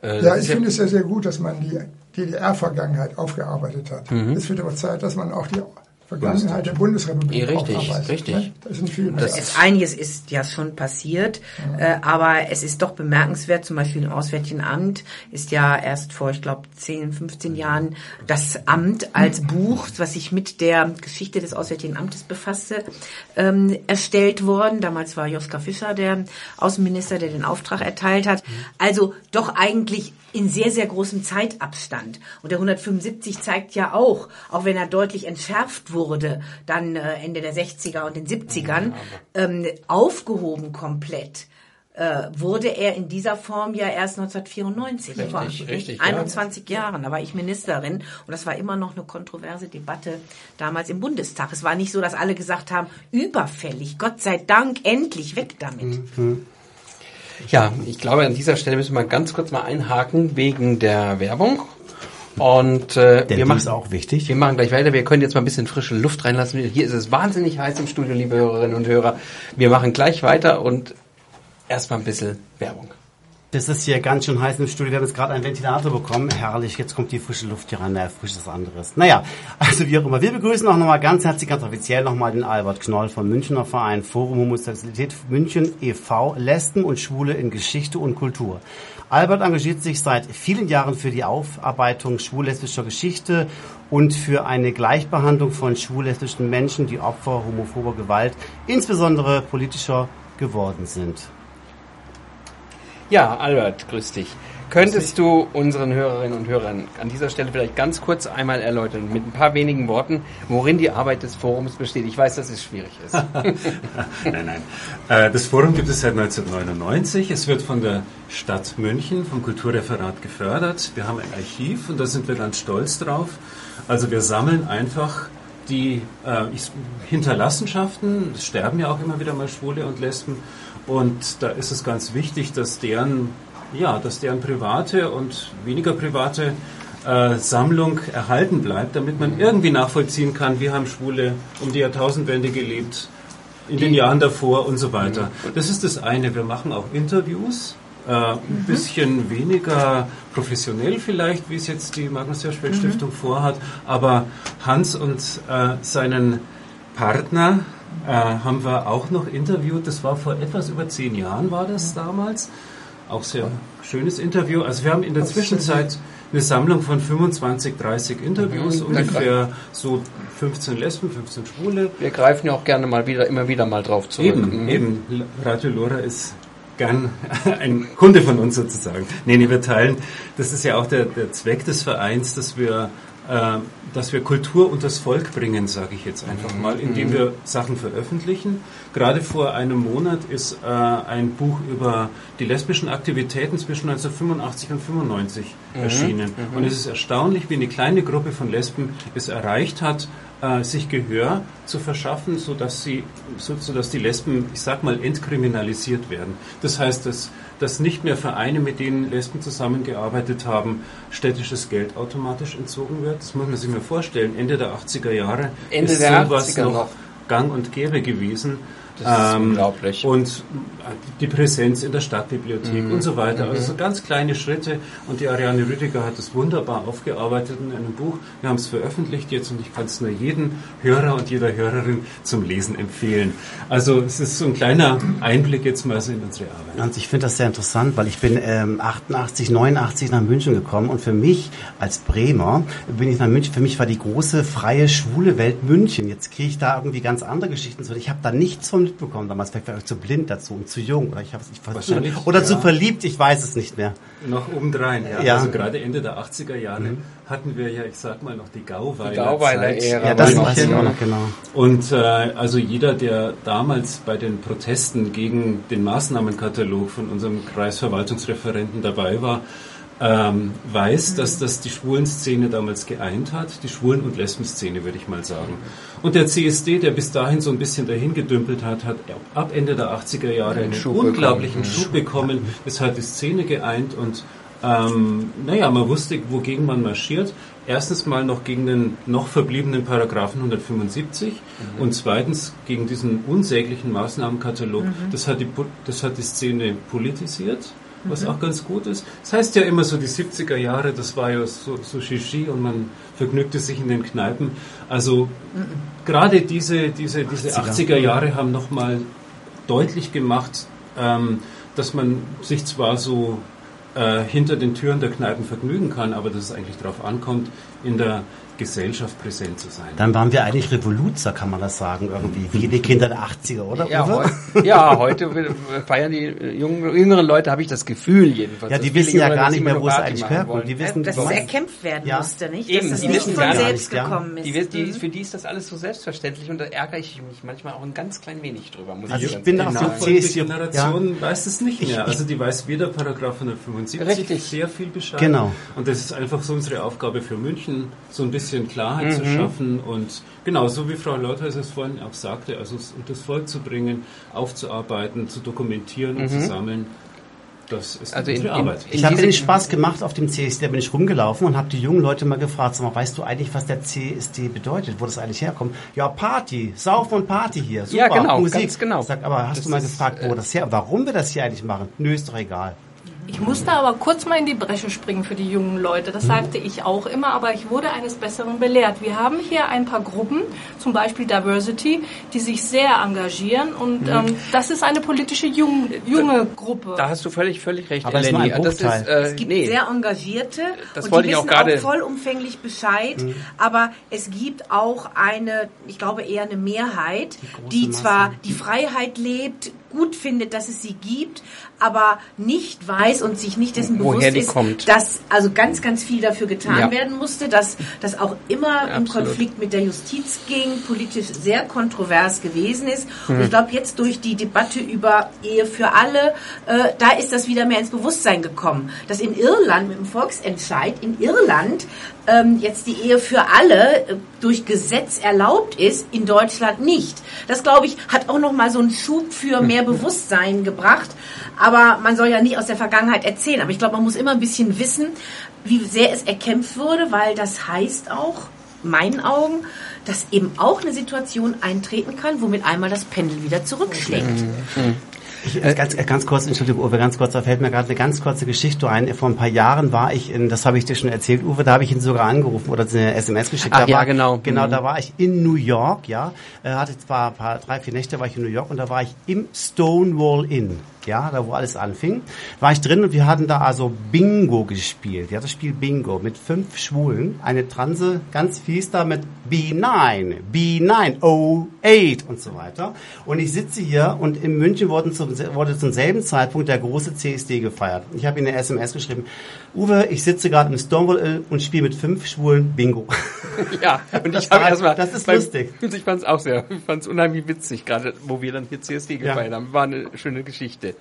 Äh, ja, ich finde es ja sehr gut, dass man die DDR-Vergangenheit aufgearbeitet hat. Mhm. Es wird aber Zeit, dass man auch die Vergangenheit der Bundesrepublik ja, richtig, richtig. Ne? Das, sind viele das ist, einiges ist ja schon passiert, ja. äh, aber es ist doch bemerkenswert, zum Beispiel im Auswärtigen Amt ist ja erst vor, ich glaube, 10, 15 Jahren das Amt als Buch, was sich mit der Geschichte des Auswärtigen Amtes befasste, ähm, erstellt worden. Damals war Joska Fischer der Außenminister, der den Auftrag erteilt hat. Also doch eigentlich in sehr, sehr großem Zeitabstand. Und der 175 zeigt ja auch, auch wenn er deutlich entschärft wurde, dann äh, Ende der 60er und den 70ern, ähm, aufgehoben komplett äh, wurde er in dieser Form ja erst 1994. Richtig, war, richtig, 21 ja. Jahren, da war ich Ministerin und das war immer noch eine kontroverse Debatte damals im Bundestag. Es war nicht so, dass alle gesagt haben, überfällig, Gott sei Dank, endlich weg damit. Mhm. Ja, ich glaube, an dieser Stelle müssen wir ganz kurz mal einhaken wegen der Werbung. Und äh, wir machen, ist auch wichtig. Wir machen gleich weiter. Wir können jetzt mal ein bisschen frische Luft reinlassen. Hier ist es wahnsinnig heiß im Studio, liebe Hörerinnen und Hörer. Wir machen gleich weiter und erstmal ein bisschen Werbung. Das ist hier ganz schön heiß im Studio. Wir haben jetzt gerade einen Ventilator bekommen. Herrlich, jetzt kommt die frische Luft hier rein. Naja, frisch ist anderes. Naja, also wie auch immer. Wir begrüßen auch nochmal ganz herzlich, ganz offiziell nochmal den Albert Knoll vom Münchner Verein Forum Homosexualität München e.V. Lesben und Schwule in Geschichte und Kultur. Albert engagiert sich seit vielen Jahren für die Aufarbeitung schwul-lesbischer Geschichte und für eine Gleichbehandlung von schwul-lesbischen Menschen, die Opfer homophober Gewalt, insbesondere politischer geworden sind. Ja, Albert, grüß dich. Könntest du unseren Hörerinnen und Hörern an dieser Stelle vielleicht ganz kurz einmal erläutern, mit ein paar wenigen Worten, worin die Arbeit des Forums besteht? Ich weiß, dass es schwierig ist. nein, nein. Äh, das Forum gibt es seit 1999. Es wird von der Stadt München, vom Kulturreferat gefördert. Wir haben ein Archiv und da sind wir ganz stolz drauf. Also wir sammeln einfach die äh, Hinterlassenschaften, es sterben ja auch immer wieder mal Schwule und Lesben, und da ist es ganz wichtig, dass deren, ja, dass deren private und weniger private äh, Sammlung erhalten bleibt, damit man irgendwie nachvollziehen kann, wie haben Schwule um die Jahrtausendwende gelebt, in den Jahren davor und so weiter. Das ist das eine. Wir machen auch Interviews. Äh, ein mhm. bisschen weniger professionell vielleicht, wie es jetzt die Magnus Hirschfeld Stiftung mhm. vorhat, aber Hans und äh, seinen Partner äh, haben wir auch noch interviewt. Das war vor etwas über zehn Jahren, war das damals. Auch sehr schönes Interview. Also wir haben in der Zwischenzeit eine Sammlung von 25, 30 Interviews, mhm, ungefähr so 15 Lesben, 15 Schwule. Wir greifen ja auch gerne mal wieder, immer wieder mal drauf zurück. Eben, mhm. eben. Radio Lora ist gern ein Kunde von uns sozusagen. Nee, nee, wir teilen, das ist ja auch der, der Zweck des Vereins, dass wir äh, dass wir Kultur und das Volk bringen, sage ich jetzt einfach mal, indem wir Sachen veröffentlichen. Gerade vor einem Monat ist äh, ein Buch über die lesbischen Aktivitäten zwischen 1985 und 1995 mhm. Erschienen. Mhm. Und es ist erstaunlich, wie eine kleine Gruppe von Lesben es erreicht hat, äh, sich Gehör zu verschaffen, sodass, sie, so, sodass die Lesben, ich sag mal, entkriminalisiert werden. Das heißt, dass dass nicht mehr Vereine, mit denen Lesben zusammengearbeitet haben, städtisches Geld automatisch entzogen wird. Das muss man sich mal vorstellen. Ende der 80er Jahre Ende ist sowas noch, noch gang und gäbe gewesen. Das ist ähm, unglaublich. Und die Präsenz in der Stadtbibliothek mhm. und so weiter. Also so mhm. ganz kleine Schritte. Und die Ariane Rüdiger hat das wunderbar aufgearbeitet in einem Buch. Wir haben es veröffentlicht jetzt und ich kann es nur jedem Hörer und jeder Hörerin zum Lesen empfehlen. Also es ist so ein kleiner Einblick jetzt mal so in unsere Arbeit. Und ich finde das sehr interessant, weil ich bin ähm, 88, 89 nach München gekommen und für mich als Bremer bin ich nach München. Für mich war die große freie schwule Welt München. Jetzt kriege ich da irgendwie ganz andere Geschichten. Ich habe da nichts von mitbekommen damals. Vielleicht war ich zu blind dazu und zu jung oder ich habe es nicht verstanden. Oder ja. zu verliebt, ich weiß es nicht mehr. Noch obendrein, ja. Ja. Also gerade Ende der 80er Jahre hatten wir ja, ich sag mal, noch die Gauweiler. Die Gauweiler-Ära. Ja, das weiß ich auch noch genau. Und äh, also jeder, der damals bei den Protesten gegen den Maßnahmenkatalog von unserem Kreisverwaltungsreferenten dabei war, ähm, weiß, dass das die Schwulenszene damals geeint hat, die Schwulen- und Lesbenszene, würde ich mal sagen. Und der CSD, der bis dahin so ein bisschen dahin gedümpelt hat, hat ab Ende der 80er Jahre einen Schub unglaublichen bekommen. Schub bekommen. Es hat die Szene geeint und ähm, naja, man wusste, wogegen man marschiert. Erstens mal noch gegen den noch verbliebenen Paragraphen 175 und zweitens gegen diesen unsäglichen Maßnahmenkatalog. Das, hat die, das hat die Szene politisiert, was auch ganz gut ist. Das heißt ja immer so, die 70er Jahre, das war ja so, so Shishi und man vergnügte sich in den Kneipen. Also gerade diese, diese, diese 80er Jahre haben nochmal deutlich gemacht, ähm, dass man sich zwar so äh, hinter den Türen der Kneipen vergnügen kann, aber dass es eigentlich darauf ankommt, in der Gesellschaft präsent zu sein. Dann waren wir eigentlich Revoluzer, kann man das sagen, irgendwie. Wie die Kinder der 80er, oder? Ja, heu ja, heute feiern die jungen, jüngeren Leute, habe ich das Gefühl jedenfalls. Ja, die wissen ja gar nicht mehr, wo es eigentlich herkommt. wollen. Die wissen, dass es erkämpft werden Ja. musste, nicht? Eben, dass die das nicht wissen von nicht, selbst ja. gekommen ist. Die, die, Mhm. für die ist das alles so selbstverständlich und da ärgere ich mich manchmal auch ein ganz klein wenig drüber. Muss Also ich ganz bin ehrlich da Die Generation weiß es nicht mehr. Also die weiß weder Paragraph 175 Richtig. sehr viel Bescheid. Genau. Und das ist einfach so unsere Aufgabe für München, so ein bisschen Klarheit Mhm. zu schaffen und genau, so wie Frau Leuthäuser es vorhin auch sagte, also es unter das Volk zu bringen, aufzuarbeiten, zu dokumentieren und zu sammeln. Das ist Mhm. Also in- unsere in- Arbeit. in- Ich habe mir den Spaß gemacht auf dem CSD, da bin ich rumgelaufen und habe die jungen Leute mal gefragt, sag mal, weißt du eigentlich, was der CSD bedeutet, wo das eigentlich herkommt? Ja, Party, Saufen und Party hier, super, Ja, genau, Musik. ganz genau. Sag, aber hast Das du mal ist, gefragt, wo das her, warum wir das hier eigentlich machen? Nö, ist doch egal. Ich musste aber kurz mal in die Bresche springen für die jungen Leute. Das sagte ich auch immer, aber ich wurde eines Besseren belehrt. Wir haben hier ein paar Gruppen, zum Beispiel Diversity, die sich sehr engagieren und ähm, das ist eine politische jung, junge Gruppe. Da hast du völlig, völlig recht, Aber es ist nur Eleni. ein Das ist, äh, Es gibt nee. sehr engagierte Das und wollte die ich auch wissen gerade- auch vollumfänglich Bescheid, Mhm. aber es gibt auch eine, ich glaube eher eine Mehrheit, die, zwar die Freiheit lebt, gut findet, dass es sie gibt, aber nicht weiß und sich nicht dessen Woher bewusst ist, kommt. dass also ganz, ganz viel dafür getan Ja. werden musste, dass das auch immer im Absolut. Konflikt mit der Justiz ging, politisch sehr kontrovers gewesen ist. Mhm. Und ich glaube, jetzt durch die Debatte über Ehe für alle, äh, da ist das wieder mehr ins Bewusstsein gekommen. Dass in Irland mit dem Volksentscheid in Irland ähm, jetzt die Ehe für alle äh, durch Gesetz erlaubt ist, in Deutschland nicht. Das, glaube ich, hat auch nochmal so einen Schub für mehr Bewusstsein gebracht. Aber man soll ja nicht aus der Vergangenheit erzählen. Aber ich glaube, man muss immer ein bisschen wissen, wie sehr es erkämpft wurde, weil das heißt auch, in meinen Augen, dass eben auch eine Situation eintreten kann, womit einmal das Pendel wieder zurückschlägt. Ich, äh, ganz, äh, ganz kurz, Entschuldigung, Uwe, ganz kurz, da fällt mir gerade eine ganz kurze Geschichte ein. Vor ein paar Jahren war ich in, das habe ich dir schon erzählt, Uwe, da habe ich ihn sogar angerufen oder eine SMS geschickt. Ach da ja, war, genau. Genau, Mhm. da war ich in New York, ja, äh, hatte zwar ein paar, drei, vier Nächte war ich in New York und da war ich im Stonewall Inn. Ja, da wo alles anfing, war ich drin und wir hatten da also Bingo gespielt. Ja, das Spiel Bingo mit fünf Schwulen, eine Transe, ganz fies da mit B9, B9, 08 und so weiter. Und ich sitze hier und in München wurde zum, wurde zum selben Zeitpunkt der große CSD gefeiert. Ich habe ihm eine SMS geschrieben, Uwe, ich sitze gerade im Stonewall Inn und spiele mit fünf Schwulen Bingo. Ja, und Das ich habe erstmal. das ist lustig. Ich fand es auch sehr, ich fand es unheimlich witzig, gerade wo wir dann hier CSD gefeiert haben. War eine schöne Geschichte.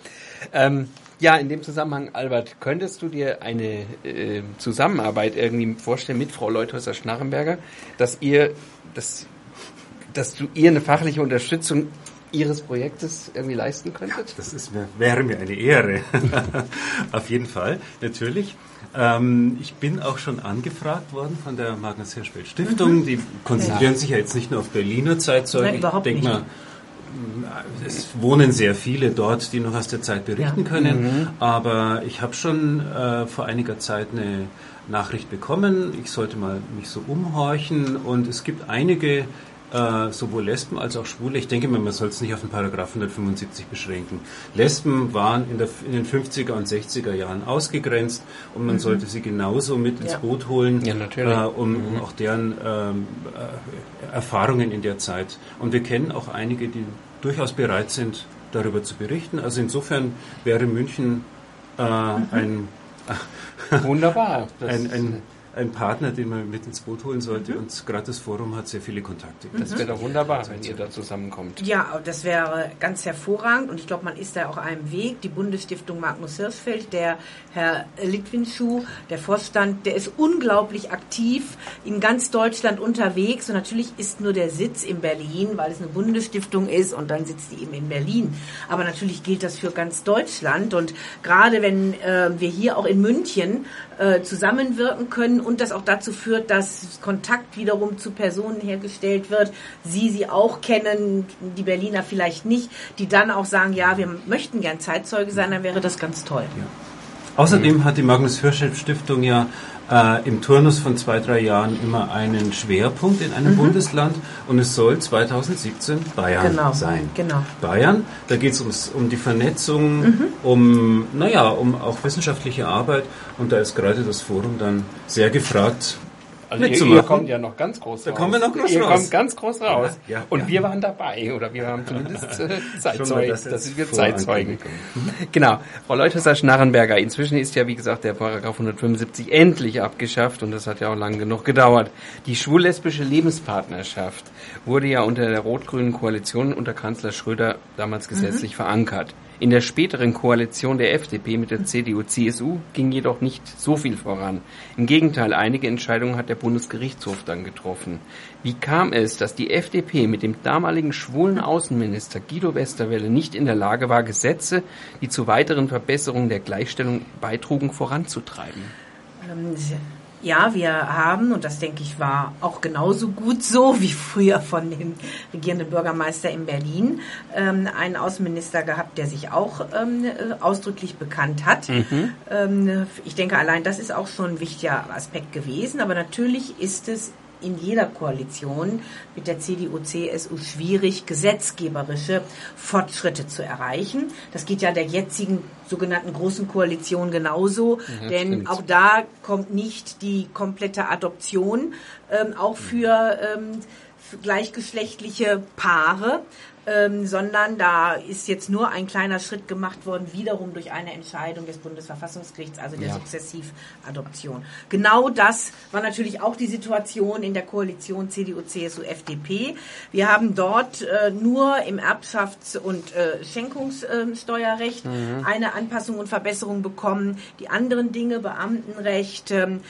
Ähm, ja, in dem Zusammenhang, Albert, könntest du dir eine äh, Zusammenarbeit irgendwie vorstellen mit Frau Leuthäuser-Schnarrenberger, dass ihr, dass, dass du ihr eine fachliche Unterstützung ihres Projektes irgendwie leisten könntet? Das ist mir, wäre mir eine Ehre. Auf jeden Fall, natürlich. Ähm, ich bin auch schon angefragt worden von der Magnus Hirschfeld Stiftung. Die konzentrieren sich ja jetzt nicht nur auf Berliner Zeitzeugen. Nein, überhaupt ich denke nicht. mal, es wohnen sehr viele dort, die noch aus der Zeit berichten Ja. können. Aber ich habe schon äh, vor einiger Zeit eine Nachricht bekommen. Ich sollte mal mich so umhorchen. Und es gibt einige, äh, sowohl Lesben als auch Schwule. Ich denke mal, man soll es nicht auf den Paragraph 175 beschränken. Lesben waren in, der, in den 50er und 60er Jahren ausgegrenzt und man sollte sie genauso mit ins Ja. Boot holen, Ja, natürlich. Äh, um, um auch deren ähm, äh, Erfahrungen in der Zeit. Und wir kennen auch einige, die durchaus bereit sind, darüber zu berichten. Also insofern wäre München äh, ein Wunderbar. Das ein, ein, ein Partner, den man mit ins Boot holen sollte. Mhm. Und gerade das Forum hat sehr viele Kontakte. Das wäre doch wunderbar, wenn ihr da zusammenkommt. Ja, das wäre ganz hervorragend. Und ich glaube, man ist da auch einem Weg. Die Bundesstiftung Magnus Hirschfeld, der Herr Litwinschuh, der Vorstand, der ist unglaublich aktiv in ganz Deutschland unterwegs. Und natürlich ist nur der Sitz in Berlin, weil es eine Bundesstiftung ist und dann sitzt die eben in Berlin. Aber natürlich gilt das für ganz Deutschland. Und gerade wenn äh, wir hier auch in München äh, zusammenwirken können und das auch dazu führt, dass Kontakt wiederum zu Personen hergestellt wird, sie sie auch kennen, die Berliner vielleicht nicht, die dann auch sagen, ja, wir möchten gern Zeitzeuge sein, dann wäre das ganz toll. Ja. Außerdem hat die Magnus Hirschfeld Stiftung ja äh, im Turnus von zwei, drei Jahren immer einen Schwerpunkt in einem mhm. Bundesland und es soll 2017 Bayern genau, sein. Genau. Bayern, da geht es um die Vernetzung, mhm. um, naja, um auch wissenschaftliche Arbeit und da ist gerade das Forum dann sehr gefragt, also ihr, ihr, kommt ja noch ganz groß da raus. Da kommen wir noch groß ihr raus. kommt ganz groß raus. Ja, ja, und ja. wir waren dabei, oder wir haben zumindest äh, Zeitzeugen, das, das sind wir Zeitzeugen. Genau. Frau Leuthesser-Schnarrenberger, inzwischen ist ja, wie gesagt, der Paragraph 175 endlich abgeschafft und das hat ja auch lange genug gedauert. Die schwul-lesbische Lebenspartnerschaft wurde ja unter der rot-grünen Koalition unter Kanzler Schröder damals gesetzlich mhm. verankert. In der späteren Koalition der FDP mit der CDU-CSU ging jedoch nicht so viel voran. Im Gegenteil, einige Entscheidungen hat der Bundesgerichtshof dann getroffen. Wie kam es, dass die FDP mit dem damaligen schwulen Außenminister Guido Westerwelle nicht in der Lage war, Gesetze, die zu weiteren Verbesserungen der Gleichstellung beitrugen, voranzutreiben? Ja, wir haben, und das denke ich war auch genauso gut so wie früher von dem regierenden Bürgermeister in Berlin, ähm, einen Außenminister gehabt, der sich auch ähm, äh, ausdrücklich bekannt hat. Mhm. Ähm, ich denke, allein das ist auch schon ein wichtiger Aspekt gewesen. Aber natürlich ist es in jeder Koalition mit der CDU, CSU schwierig, gesetzgeberische Fortschritte zu erreichen. Das geht ja der jetzigen sogenannten großen Koalition genauso, ja, denn stimmt. auch da kommt nicht die komplette Adoption, ähm, auch für, ähm, für gleichgeschlechtliche Paare ähm, sondern da ist jetzt nur ein kleiner Schritt gemacht worden, wiederum durch eine Entscheidung des Bundesverfassungsgerichts, also der ja. Sukzessivadoption. Genau das war natürlich auch die Situation in der Koalition CDU, CSU, FDP. Wir haben dort äh, nur im Erbschafts- und äh, Schenkungssteuerrecht mhm. eine Anpassung und Verbesserung bekommen. Die anderen Dinge, Beamtenrecht ähm,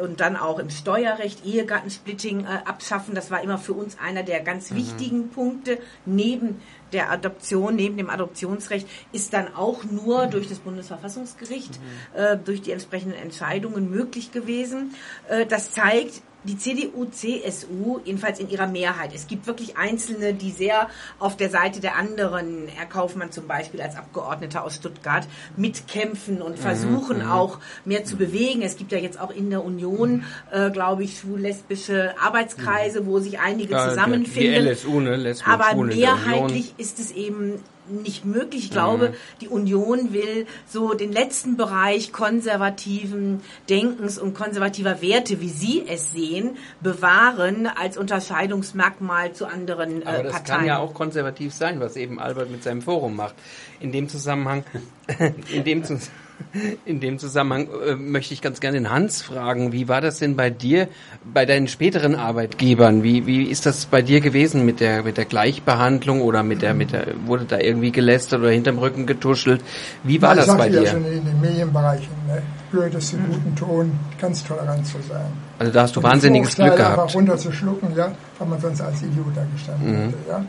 und dann auch im Steuerrecht, Ehegattensplitting äh, abschaffen, das war immer für uns einer der ganz mhm. wichtigen Punkte. Neben der Adoption, neben dem Adoptionsrecht, ist dann auch nur durch das Bundesverfassungsgericht, mhm. äh, durch die entsprechenden Entscheidungen möglich gewesen. Äh, das zeigt, die CDU, CSU, jedenfalls in ihrer Mehrheit. Es gibt wirklich Einzelne, die sehr auf der Seite der anderen, Herr Kaufmann zum Beispiel als Abgeordneter aus Stuttgart, mitkämpfen und mhm, versuchen mhm. auch mehr zu bewegen. Es gibt ja jetzt auch in der Union, äh, glaube ich, schwul-lesbische Arbeitskreise, wo sich einige ja, zusammenfinden. Die LSU, ne? Lesben, Aber mehrheitlich ist es eben nicht möglich. Ich glaube, mhm. die Union will so den letzten Bereich konservativen Denkens und konservativer Werte, wie Sie es sehen, bewahren als Unterscheidungsmerkmal zu anderen äh, Aber das Parteien. kann ja auch konservativ sein, was eben Albert mit seinem Forum macht. In dem Zusammenhang, in dem Zusammenhang in dem Zusammenhang äh, möchte ich ganz gerne den Hans fragen, wie war das denn bei dir, bei deinen späteren Arbeitgebern? Wie, wie ist das bei dir gewesen mit der, mit der Gleichbehandlung oder mit der, mit der, wurde da irgendwie gelästert oder hinterm Rücken getuschelt? Wie war Na, das bei dir? ja schon in den Medienbereichen, ne? gehört es zum guten Ton, ganz tolerant zu sein. Also da hast du Und wahnsinniges Glück gehabt. runterzuschlucken, ja, weil man sonst als Idiot da gestanden mhm. hätte, ja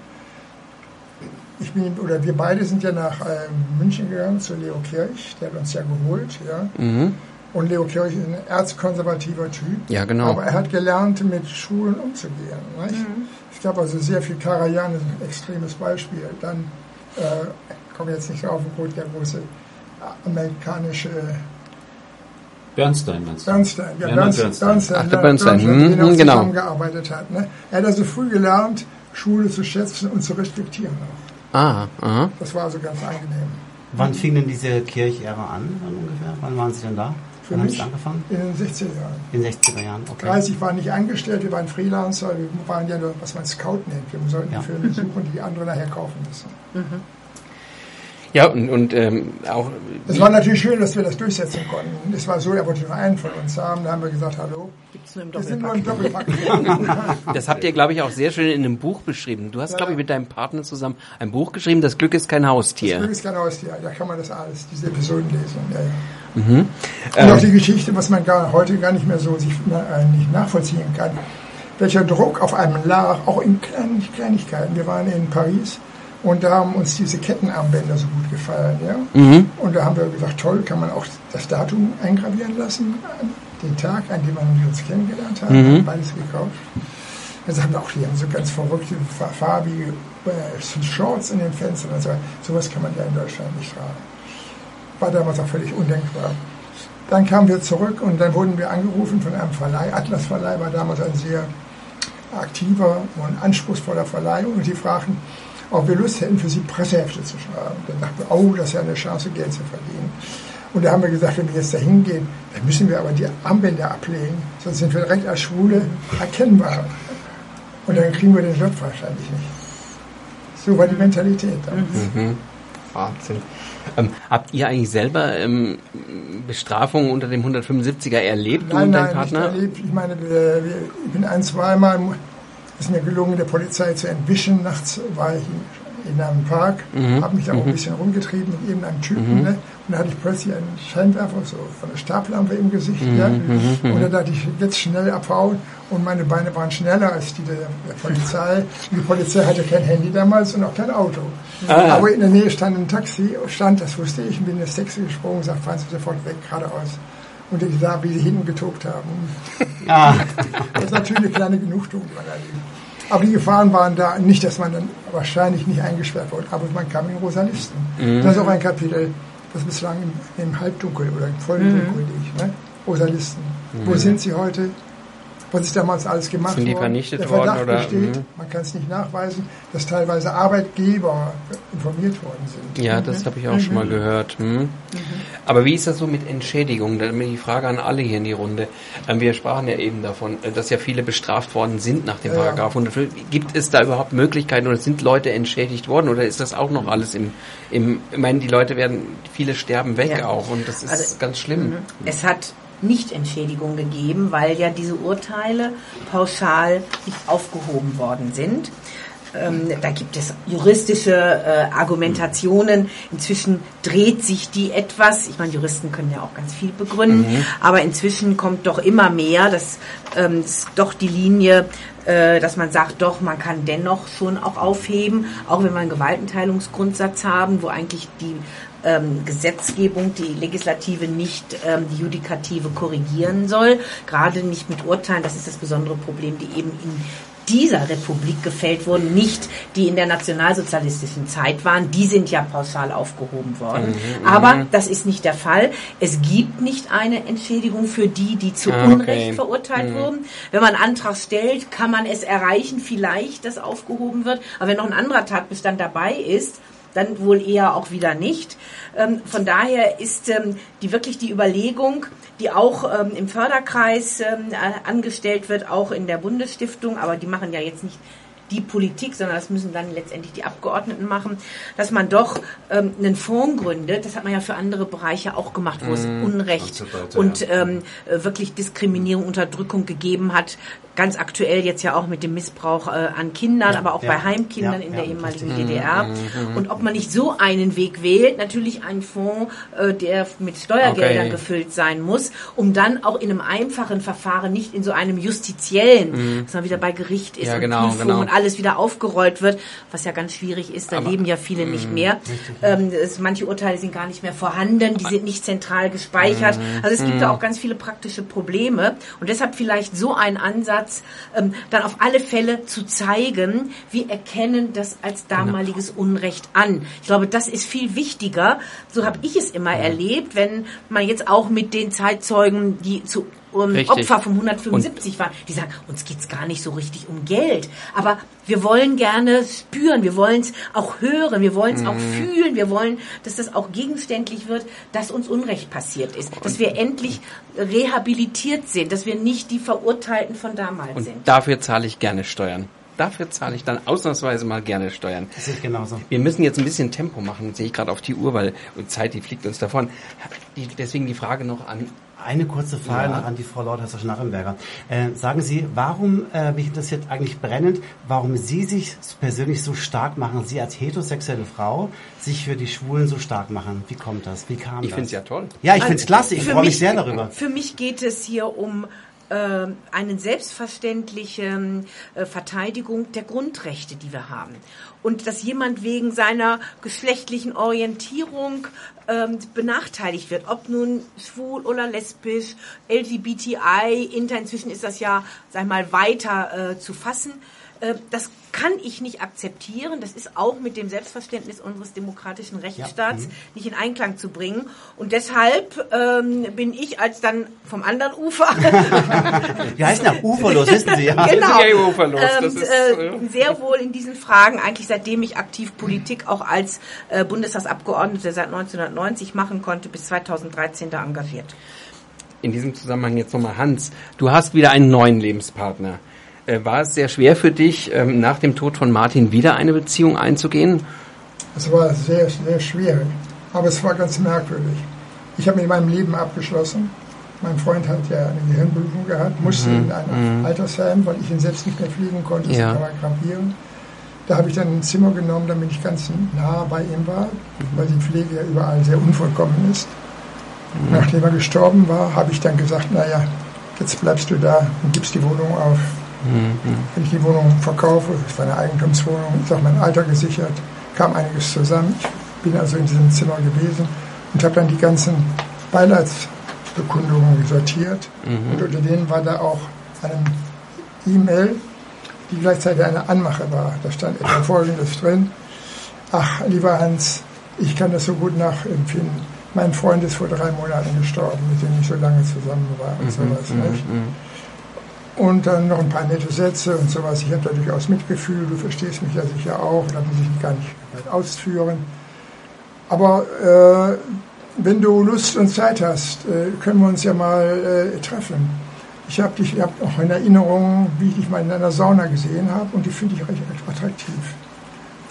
ich bin, oder wir beide sind ja nach äh, München gegangen zu Leo Kirch, der hat uns ja geholt, ja. Mhm. Und Leo Kirch ist ein erzkonservativer Typ. Ja, genau. Aber er hat gelernt, mit Schulen umzugehen. Mhm. Ich glaube also sehr viel Karajan ist ein extremes Beispiel. Dann äh, komme jetzt nicht drauf, gut, der große amerikanische Bernstein, meinst du? Bernstein, ja, Bernstein. Bernstein, Ach, der Bernstein, Bernstein hm, hm, genau. zusammengearbeitet hat. Ne? Er hat also früh gelernt, Schule zu schätzen und zu respektieren auch. Ah, aha. Das war also ganz angenehm. Wann fing denn diese Kirchehre an, dann ungefähr? Wann waren Sie denn da? Für Wann mich angefangen? In den 60er Jahren. In den 60er Jahren, okay. 30 waren nicht angestellt, wir waren Freelancer, wir waren ja nur, was man Scout nennt. Wir sollten ja. Filme suchen, die andere nachher kaufen müssen. Mhm. Ja, und, und ähm, auch. Es war natürlich schön, dass wir das durchsetzen konnten. Es war so, er wollte nur einen von uns haben. Da haben wir gesagt, hallo. Nur im Wir sind nur Doppelpack. Doppelpack. Das habt ihr, glaube ich, auch sehr schön in einem Buch beschrieben. Du hast, glaube ich, mit deinem Partner zusammen ein Buch geschrieben, Das Glück ist kein Das Haustier. Glück ist kein Haustier. Da kann man das alles, diese Episoden lesen. Ja, ja. Mhm. Und auch Ähm, die Geschichte, was man gar, heute gar nicht mehr so sich na- äh, nicht nachvollziehen kann. Welcher Druck auf einem lag, auch in kleinen Kleinigkeiten. Wir waren in Paris und da haben uns diese Kettenarmbänder so gut gefallen. Ja? Mhm. Und da haben wir gesagt, toll, kann man auch das Datum eingravieren lassen, den Tag, an dem man uns kennengelernt hat. Mhm. Haben Beides gekauft. Dann sagen wir auch, die haben so ganz verrückte, fa- farbige äh, Shorts in den Fenstern. Und so. Sowas kann man ja in Deutschland nicht tragen. War damals auch völlig undenkbar. Dann kamen wir zurück und dann wurden wir angerufen von einem Verleih. Atlas Verleih war damals ein sehr aktiver und anspruchsvoller Verleih und die fragten, ob wir Lust hätten, für sie Pressehefte zu schreiben. Dann dachten wir, oh, das ist ja eine Chance, Geld zu verdienen. Und da haben wir gesagt, wenn wir jetzt da hingehen, dann müssen wir aber die Armbänder ablegen, sonst sind wir direkt als Schwule erkennbar. Und dann kriegen wir den Job wahrscheinlich nicht. So war die Mentalität damals. Mhm. Wahnsinn. Ähm, habt ihr eigentlich selber ähm, Bestrafungen unter dem 175er erlebt, du Nein, und dein nein, Partner? nicht erlebt. Ich meine, ich bin ein, zweimal, ist mir gelungen, der Polizei zu entwischen. Nachts war ich in, in einem Park, Mhm. habe mich da auch ein bisschen rumgetrieben mit irgendeinem Typen. Ne? Und da hatte ich plötzlich einen Scheinwerfer so von der Stablampe im Gesicht. Mhm, Ja? Und dann dachte ich, jetzt schnell abhauen. Und meine Beine waren schneller als die der, der Polizei. Und die Polizei hatte kein Handy damals und auch kein Auto. Ah. Aber in der Nähe stand ein Taxi, stand, das wusste ich, bin in das Taxi gesprungen und sagte, fahren Sie sofort weg, geradeaus. Und ich sah, wie sie hinten getobt haben. Das ist natürlich eine kleine Genugtuung. Aber die Gefahren waren da, nicht, dass man dann wahrscheinlich nicht eingesperrt wurde, aber man kam in rosa Listen. Das ist auch ein Kapitel, das bislang im, im Halbdunkel oder im vollen Dunkel liegt. Ne? Rosa Listen. Wo sind sie heute? Was ist damals alles gemacht Sind die worden? vernichtet Der worden, Verdacht oder? besteht, Mhm. man kann es nicht nachweisen, dass teilweise Arbeitgeber informiert worden sind. Ja, das habe ich auch schon mal gehört. Hm. Aber wie ist das so mit Entschädigung? Dann die Frage an alle hier in die Runde. Ähm, wir sprachen ja eben davon, äh, dass ja viele bestraft worden sind nach dem Ja, ja. Paragraph 105. Gibt es da überhaupt Möglichkeiten oder sind Leute entschädigt worden oder ist das auch noch alles im, im ich meine, die Leute werden, viele sterben weg Ja. auch und das ist Also, ganz schlimm. Es hat nicht Entschädigung gegeben, weil ja diese Urteile pauschal nicht aufgehoben worden sind. Ähm, da gibt es juristische äh, Argumentationen. Inzwischen dreht sich die etwas. Ich meine, Juristen können ja auch ganz viel begründen, aber inzwischen kommt doch immer mehr, dass ähm, es doch die Linie, dass man sagt, doch, man kann dennoch schon auch aufheben, auch wenn wir einen Gewaltenteilungsgrundsatz haben, wo eigentlich die ähm, Gesetzgebung, die Legislative nicht ähm, die Judikative korrigieren soll, gerade nicht mit Urteilen, das ist das besondere Problem, die eben in dieser Republik gefällt wurden, nicht die in der nationalsozialistischen Zeit waren, die sind ja pauschal aufgehoben worden. Aber das ist nicht der Fall. Es gibt nicht eine Entschädigung für die, die zu Ah, okay. Unrecht verurteilt wurden. Wenn man einen Antrag stellt, kann man es erreichen, vielleicht, dass aufgehoben wird. Aber wenn noch ein anderer Tatbestand dabei ist, dann wohl eher auch wieder nicht. Ähm, von daher ist ähm, die wirklich die Überlegung, die auch ähm, im Förderkreis angestellt wird, auch in der Bundesstiftung, aber die machen ja jetzt nicht die Politik, sondern das müssen dann letztendlich die Abgeordneten machen, dass man doch ähm, einen Fonds gründet. Das hat man ja für andere Bereiche auch gemacht, wo es Unrecht und so weiter, und ja. ähm, äh, wirklich Diskriminierung, Unterdrückung gegeben hat. Ganz aktuell jetzt ja auch mit dem Missbrauch äh, an Kindern, aber auch ja. bei Heimkindern Ja, in ja, der ehemaligen richtig. DDR. Und ob man nicht so einen Weg wählt, natürlich einen Fonds, äh, der mit Steuergeldern Okay. gefüllt sein muss, um dann auch in einem einfachen Verfahren, nicht in so einem justiziellen, dass man wieder bei Gericht ist Ja, und genau, Prüfung genau. und alles wieder aufgerollt wird, was ja ganz schwierig ist. Da Aber- leben ja viele nicht mehr. Ähm, es, manche Urteile sind gar nicht mehr vorhanden, die sind nicht zentral gespeichert. Also es gibt da auch ganz viele praktische Probleme und deshalb vielleicht so ein Ansatz, ähm, dann auf alle Fälle zu zeigen, wir erkennen das als damaliges Unrecht an. Ich glaube, das ist viel wichtiger. So habe ich es immer erlebt, wenn man jetzt auch mit den Zeitzeugen, die zu um. Opfer vom 175 waren, die sagen, uns geht's gar nicht so richtig um Geld, aber wir wollen gerne spüren, wir wollen es auch hören, wir wollen es auch fühlen, wir wollen, dass das auch gegenständlich wird, dass uns Unrecht passiert ist, dass wir endlich rehabilitiert sind, dass wir nicht die Verurteilten von damals Und sind. dafür zahle ich gerne Steuern. dafür zahle ich dann ausnahmsweise mal gerne Steuern. Das ich genauso. Wir müssen jetzt ein bisschen Tempo machen, sehe ich gerade auf die Uhr, weil die Zeit, die fliegt uns davon. Die, deswegen die Frage noch an Eine kurze Frage Ja. noch an die Frau Lauthauser Schnarrenberger. Äh, sagen Sie, warum, äh, mich interessiert eigentlich brennend, warum Sie sich persönlich so stark machen, Sie als heterosexuelle Frau, sich für die Schwulen so stark machen. Wie kommt das? Wie kam Ich das? finde es ja toll. Ja, ich finde es klasse. Ich freue mich mich- sehr darüber. Für mich geht es hier um äh, eine selbstverständliche äh, Verteidigung der Grundrechte, die wir haben. Und dass jemand wegen seiner geschlechtlichen Orientierung ähm, benachteiligt wird, ob nun schwul oder lesbisch, LGBTI, inter, inzwischen ist das ja, sag mal, weiter äh, zu fassen. Äh, Das kann ich nicht akzeptieren. Das ist auch mit dem Selbstverständnis unseres demokratischen Rechtsstaats nicht in Einklang zu bringen. Und deshalb ähm, bin ich als dann vom anderen Ufer Wir heißen ja uferlos, wissen Sie ja. genau, ja uferlos, ähm, das ist, äh, sehr wohl in diesen Fragen, eigentlich seitdem ich aktiv Politik auch als äh, Bundestagsabgeordnete seit 1990 machen konnte, bis 2013 da engagiert. In diesem Zusammenhang jetzt nochmal Hans. Du hast wieder einen neuen Lebenspartner. Äh, War es sehr schwer für dich, ähm, nach dem Tod von Martin wieder eine Beziehung einzugehen? Es war sehr, sehr schwierig, aber es war ganz merkwürdig. Ich habe mit meinem Leben abgeschlossen. Mein Freund hat ja eine Gehirnblutung gehabt, musste in ein Altersheim, weil ich ihn selbst nicht mehr fliegen konnte, Ja. so kann man krapieren. Da habe ich dann ein Zimmer genommen, damit ich ganz nah bei ihm war, weil die Pflege ja überall sehr unvollkommen ist. Nachdem er gestorben war, habe ich dann gesagt, naja, jetzt bleibst du da und gibst die Wohnung auf. Wenn ich die Wohnung verkaufe, es war eine Eigentumswohnung, ist auch mein Alter gesichert, kam einiges zusammen. Ich bin also in diesem Zimmer gewesen und habe dann die ganzen Beileidsbekundungen sortiert. Und unter denen war da auch eine E-Mail, die gleichzeitig eine Anmache war. Da stand etwa Folgendes drin. Ach, lieber Hans, ich kann das so gut nachempfinden. Mein Freund ist vor drei Monaten gestorben, mit dem ich so lange zusammen war und sowas. Nicht? Und dann noch ein paar nette Sätze und sowas. Ich habe da durchaus Mitgefühl, du verstehst mich ja sicher auch, da muss ich gar nicht weit ausführen. Aber äh, wenn du Lust und Zeit hast, äh, können wir uns ja mal äh, treffen. Ich habe dich ich hab noch in Erinnerung, wie ich dich mal in einer Sauna gesehen habe und die finde ich recht, attraktiv.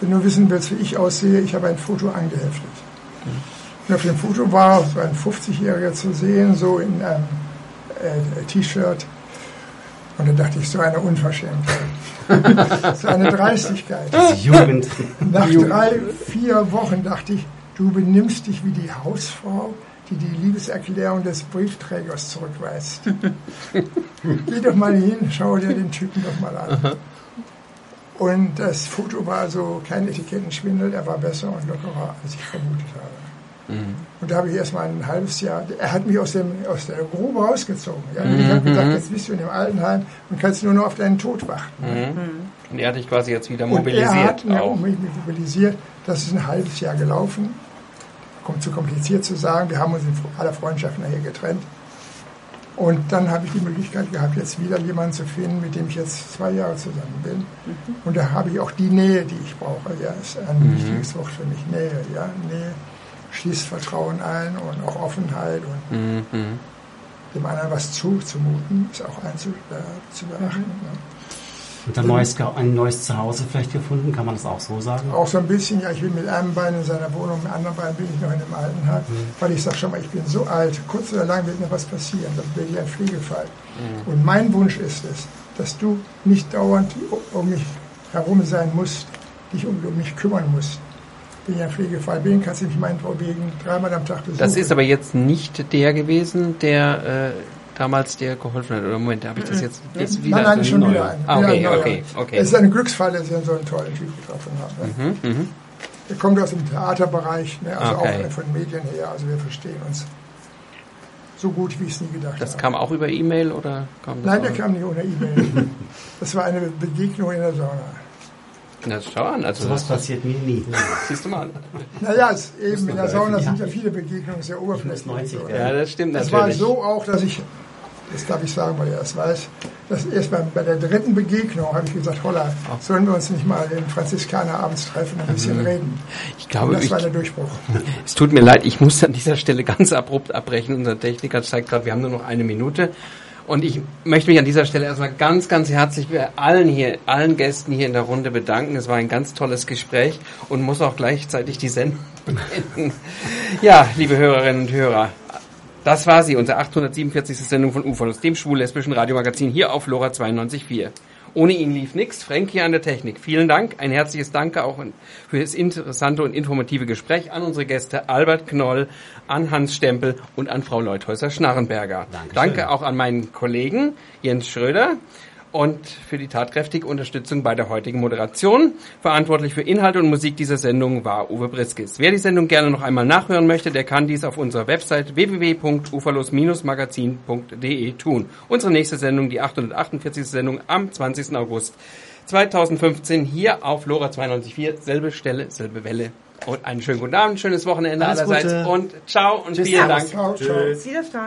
Wenn du wissen willst, wie ich aussehe, ich habe ein Foto angeheftet. Und auf dem Foto war so ein 50-Jähriger zu sehen, so in einem äh, T-Shirt. Und dann dachte ich, so eine Unverschämtheit. so eine Dreistigkeit. Die Jugend. Nach drei, vier Wochen dachte ich, du benimmst dich wie die Hausfrau, die die Liebeserklärung des Briefträgers zurückweist. Geh doch mal hin, schau dir den Typen doch mal an. Und das Foto war so kein Etikettenschwindel, er war besser und lockerer, als ich vermutet habe. Und da habe ich erst mal ein halbes Jahr, er hat mich aus, dem, aus der Grube rausgezogen. Ja? Und ich habe gedacht, jetzt bist du in dem Altenheim und kannst nur noch auf deinen Tod warten. Und er hat dich quasi jetzt wieder Und er mobilisiert hat mir auch. mich mobilisiert. Das ist ein halbes Jahr gelaufen. Kommt zu kompliziert zu sagen. Wir haben uns in aller Freundschaft nachher getrennt. Und dann habe ich die Möglichkeit gehabt, jetzt wieder jemanden zu finden, mit dem ich jetzt zwei Jahre zusammen bin. Und da habe ich auch die Nähe, die ich brauche. Ja, ist ein wichtiges Wort für mich. Nähe, ja. Nähe schließt Vertrauen ein und auch Offenheit und Mhm. dem anderen was zuzumuten, ist auch einzu, äh, zu beachten. Ja. Und ein neues, ein neues Zuhause vielleicht gefunden, kann man das auch so sagen? Auch so ein bisschen, ja, ich bin mit einem Bein in seiner Wohnung, mit dem anderen Bein bin ich noch in dem Altenheim, weil ich sage schon mal, ich bin so alt, kurz oder lang wird mir was passieren, dann bin ich ein Pflegefall. Und mein Wunsch ist es, dass du nicht dauernd um mich herum sein musst, dich um, um mich kümmern musst. Ich ein Pflegefall bin, kannst du mich meinetwegen dreimal am Tag besuchen. Das ist aber jetzt nicht der gewesen, der äh, damals dir geholfen hat. Oder Moment, habe ich das jetzt, jetzt wieder? Nein, nein, ist schon wieder ein. Ah, wieder okay, ein neuer. okay, okay. Es ist ein Glücksfall, dass ich so einen tollen Typ getroffen habe. Ne? Mhm, Der kommt aus dem Theaterbereich, ne? also Okay. auch von Medien her, also wir verstehen uns so gut, wie ich es nie gedacht Das habe. kam auch über E-Mail oder kam das Nein, der kam nicht ohne E-Mail. das war eine Begegnung in der Sauna. Na, schau an, also Sowas das, passiert mir nie. siehst du mal. Naja, es, eben in der Sauna ja. sind ja viele Begegnungen sehr oberflächlich. 90, so, Ja, das stimmt Das war natürlich. so auch, dass ich, das darf ich sagen, weil er es weiß, dass erst bei, bei der dritten Begegnung habe ich gesagt, holla, sollen wir uns nicht mal in Franziskaner abends treffen und ein bisschen reden. Ich Und glaube, das ich, war der Durchbruch. es tut mir leid, ich muss an dieser Stelle ganz abrupt abbrechen. Unser Techniker zeigt gerade, wir haben nur noch eine Minute. Und ich möchte mich an dieser Stelle erstmal ganz, ganz herzlich bei allen hier, allen Gästen hier in der Runde bedanken. Es war ein ganz tolles Gespräch und muss auch gleichzeitig die Sendung beenden. Ja, liebe Hörerinnen und Hörer, das war sie, unsere 847. Sendung von UFOLOS, dem schwul-lesbischen Radiomagazin hier auf LoRa 92.4. Ohne ihn lief nichts. Frank hier an der Technik. Vielen Dank. Ein herzliches Danke auch für das interessante und informative Gespräch an unsere Gäste Albert Knoll, an Hans Stempel und an Frau Leuthäuser-Schnarrenberger. Danke auch an meinen Kollegen Jens Schröder und für die tatkräftige Unterstützung bei der heutigen Moderation. Verantwortlich für Inhalt und Musik dieser Sendung war Uwe Briskis. Wer die Sendung gerne noch einmal nachhören möchte, der kann dies auf unserer Website www.uferlos-magazin.de tun. Unsere nächste Sendung, die 848. Sendung am 20. August 2015 hier auf LoRa 92.4, selbe Stelle, selbe Welle. Und einen schönen guten Abend, schönes Wochenende Alles allerseits Gute. und ciao und Tschüss. vielen Dank. Ciao, ciao. Dann?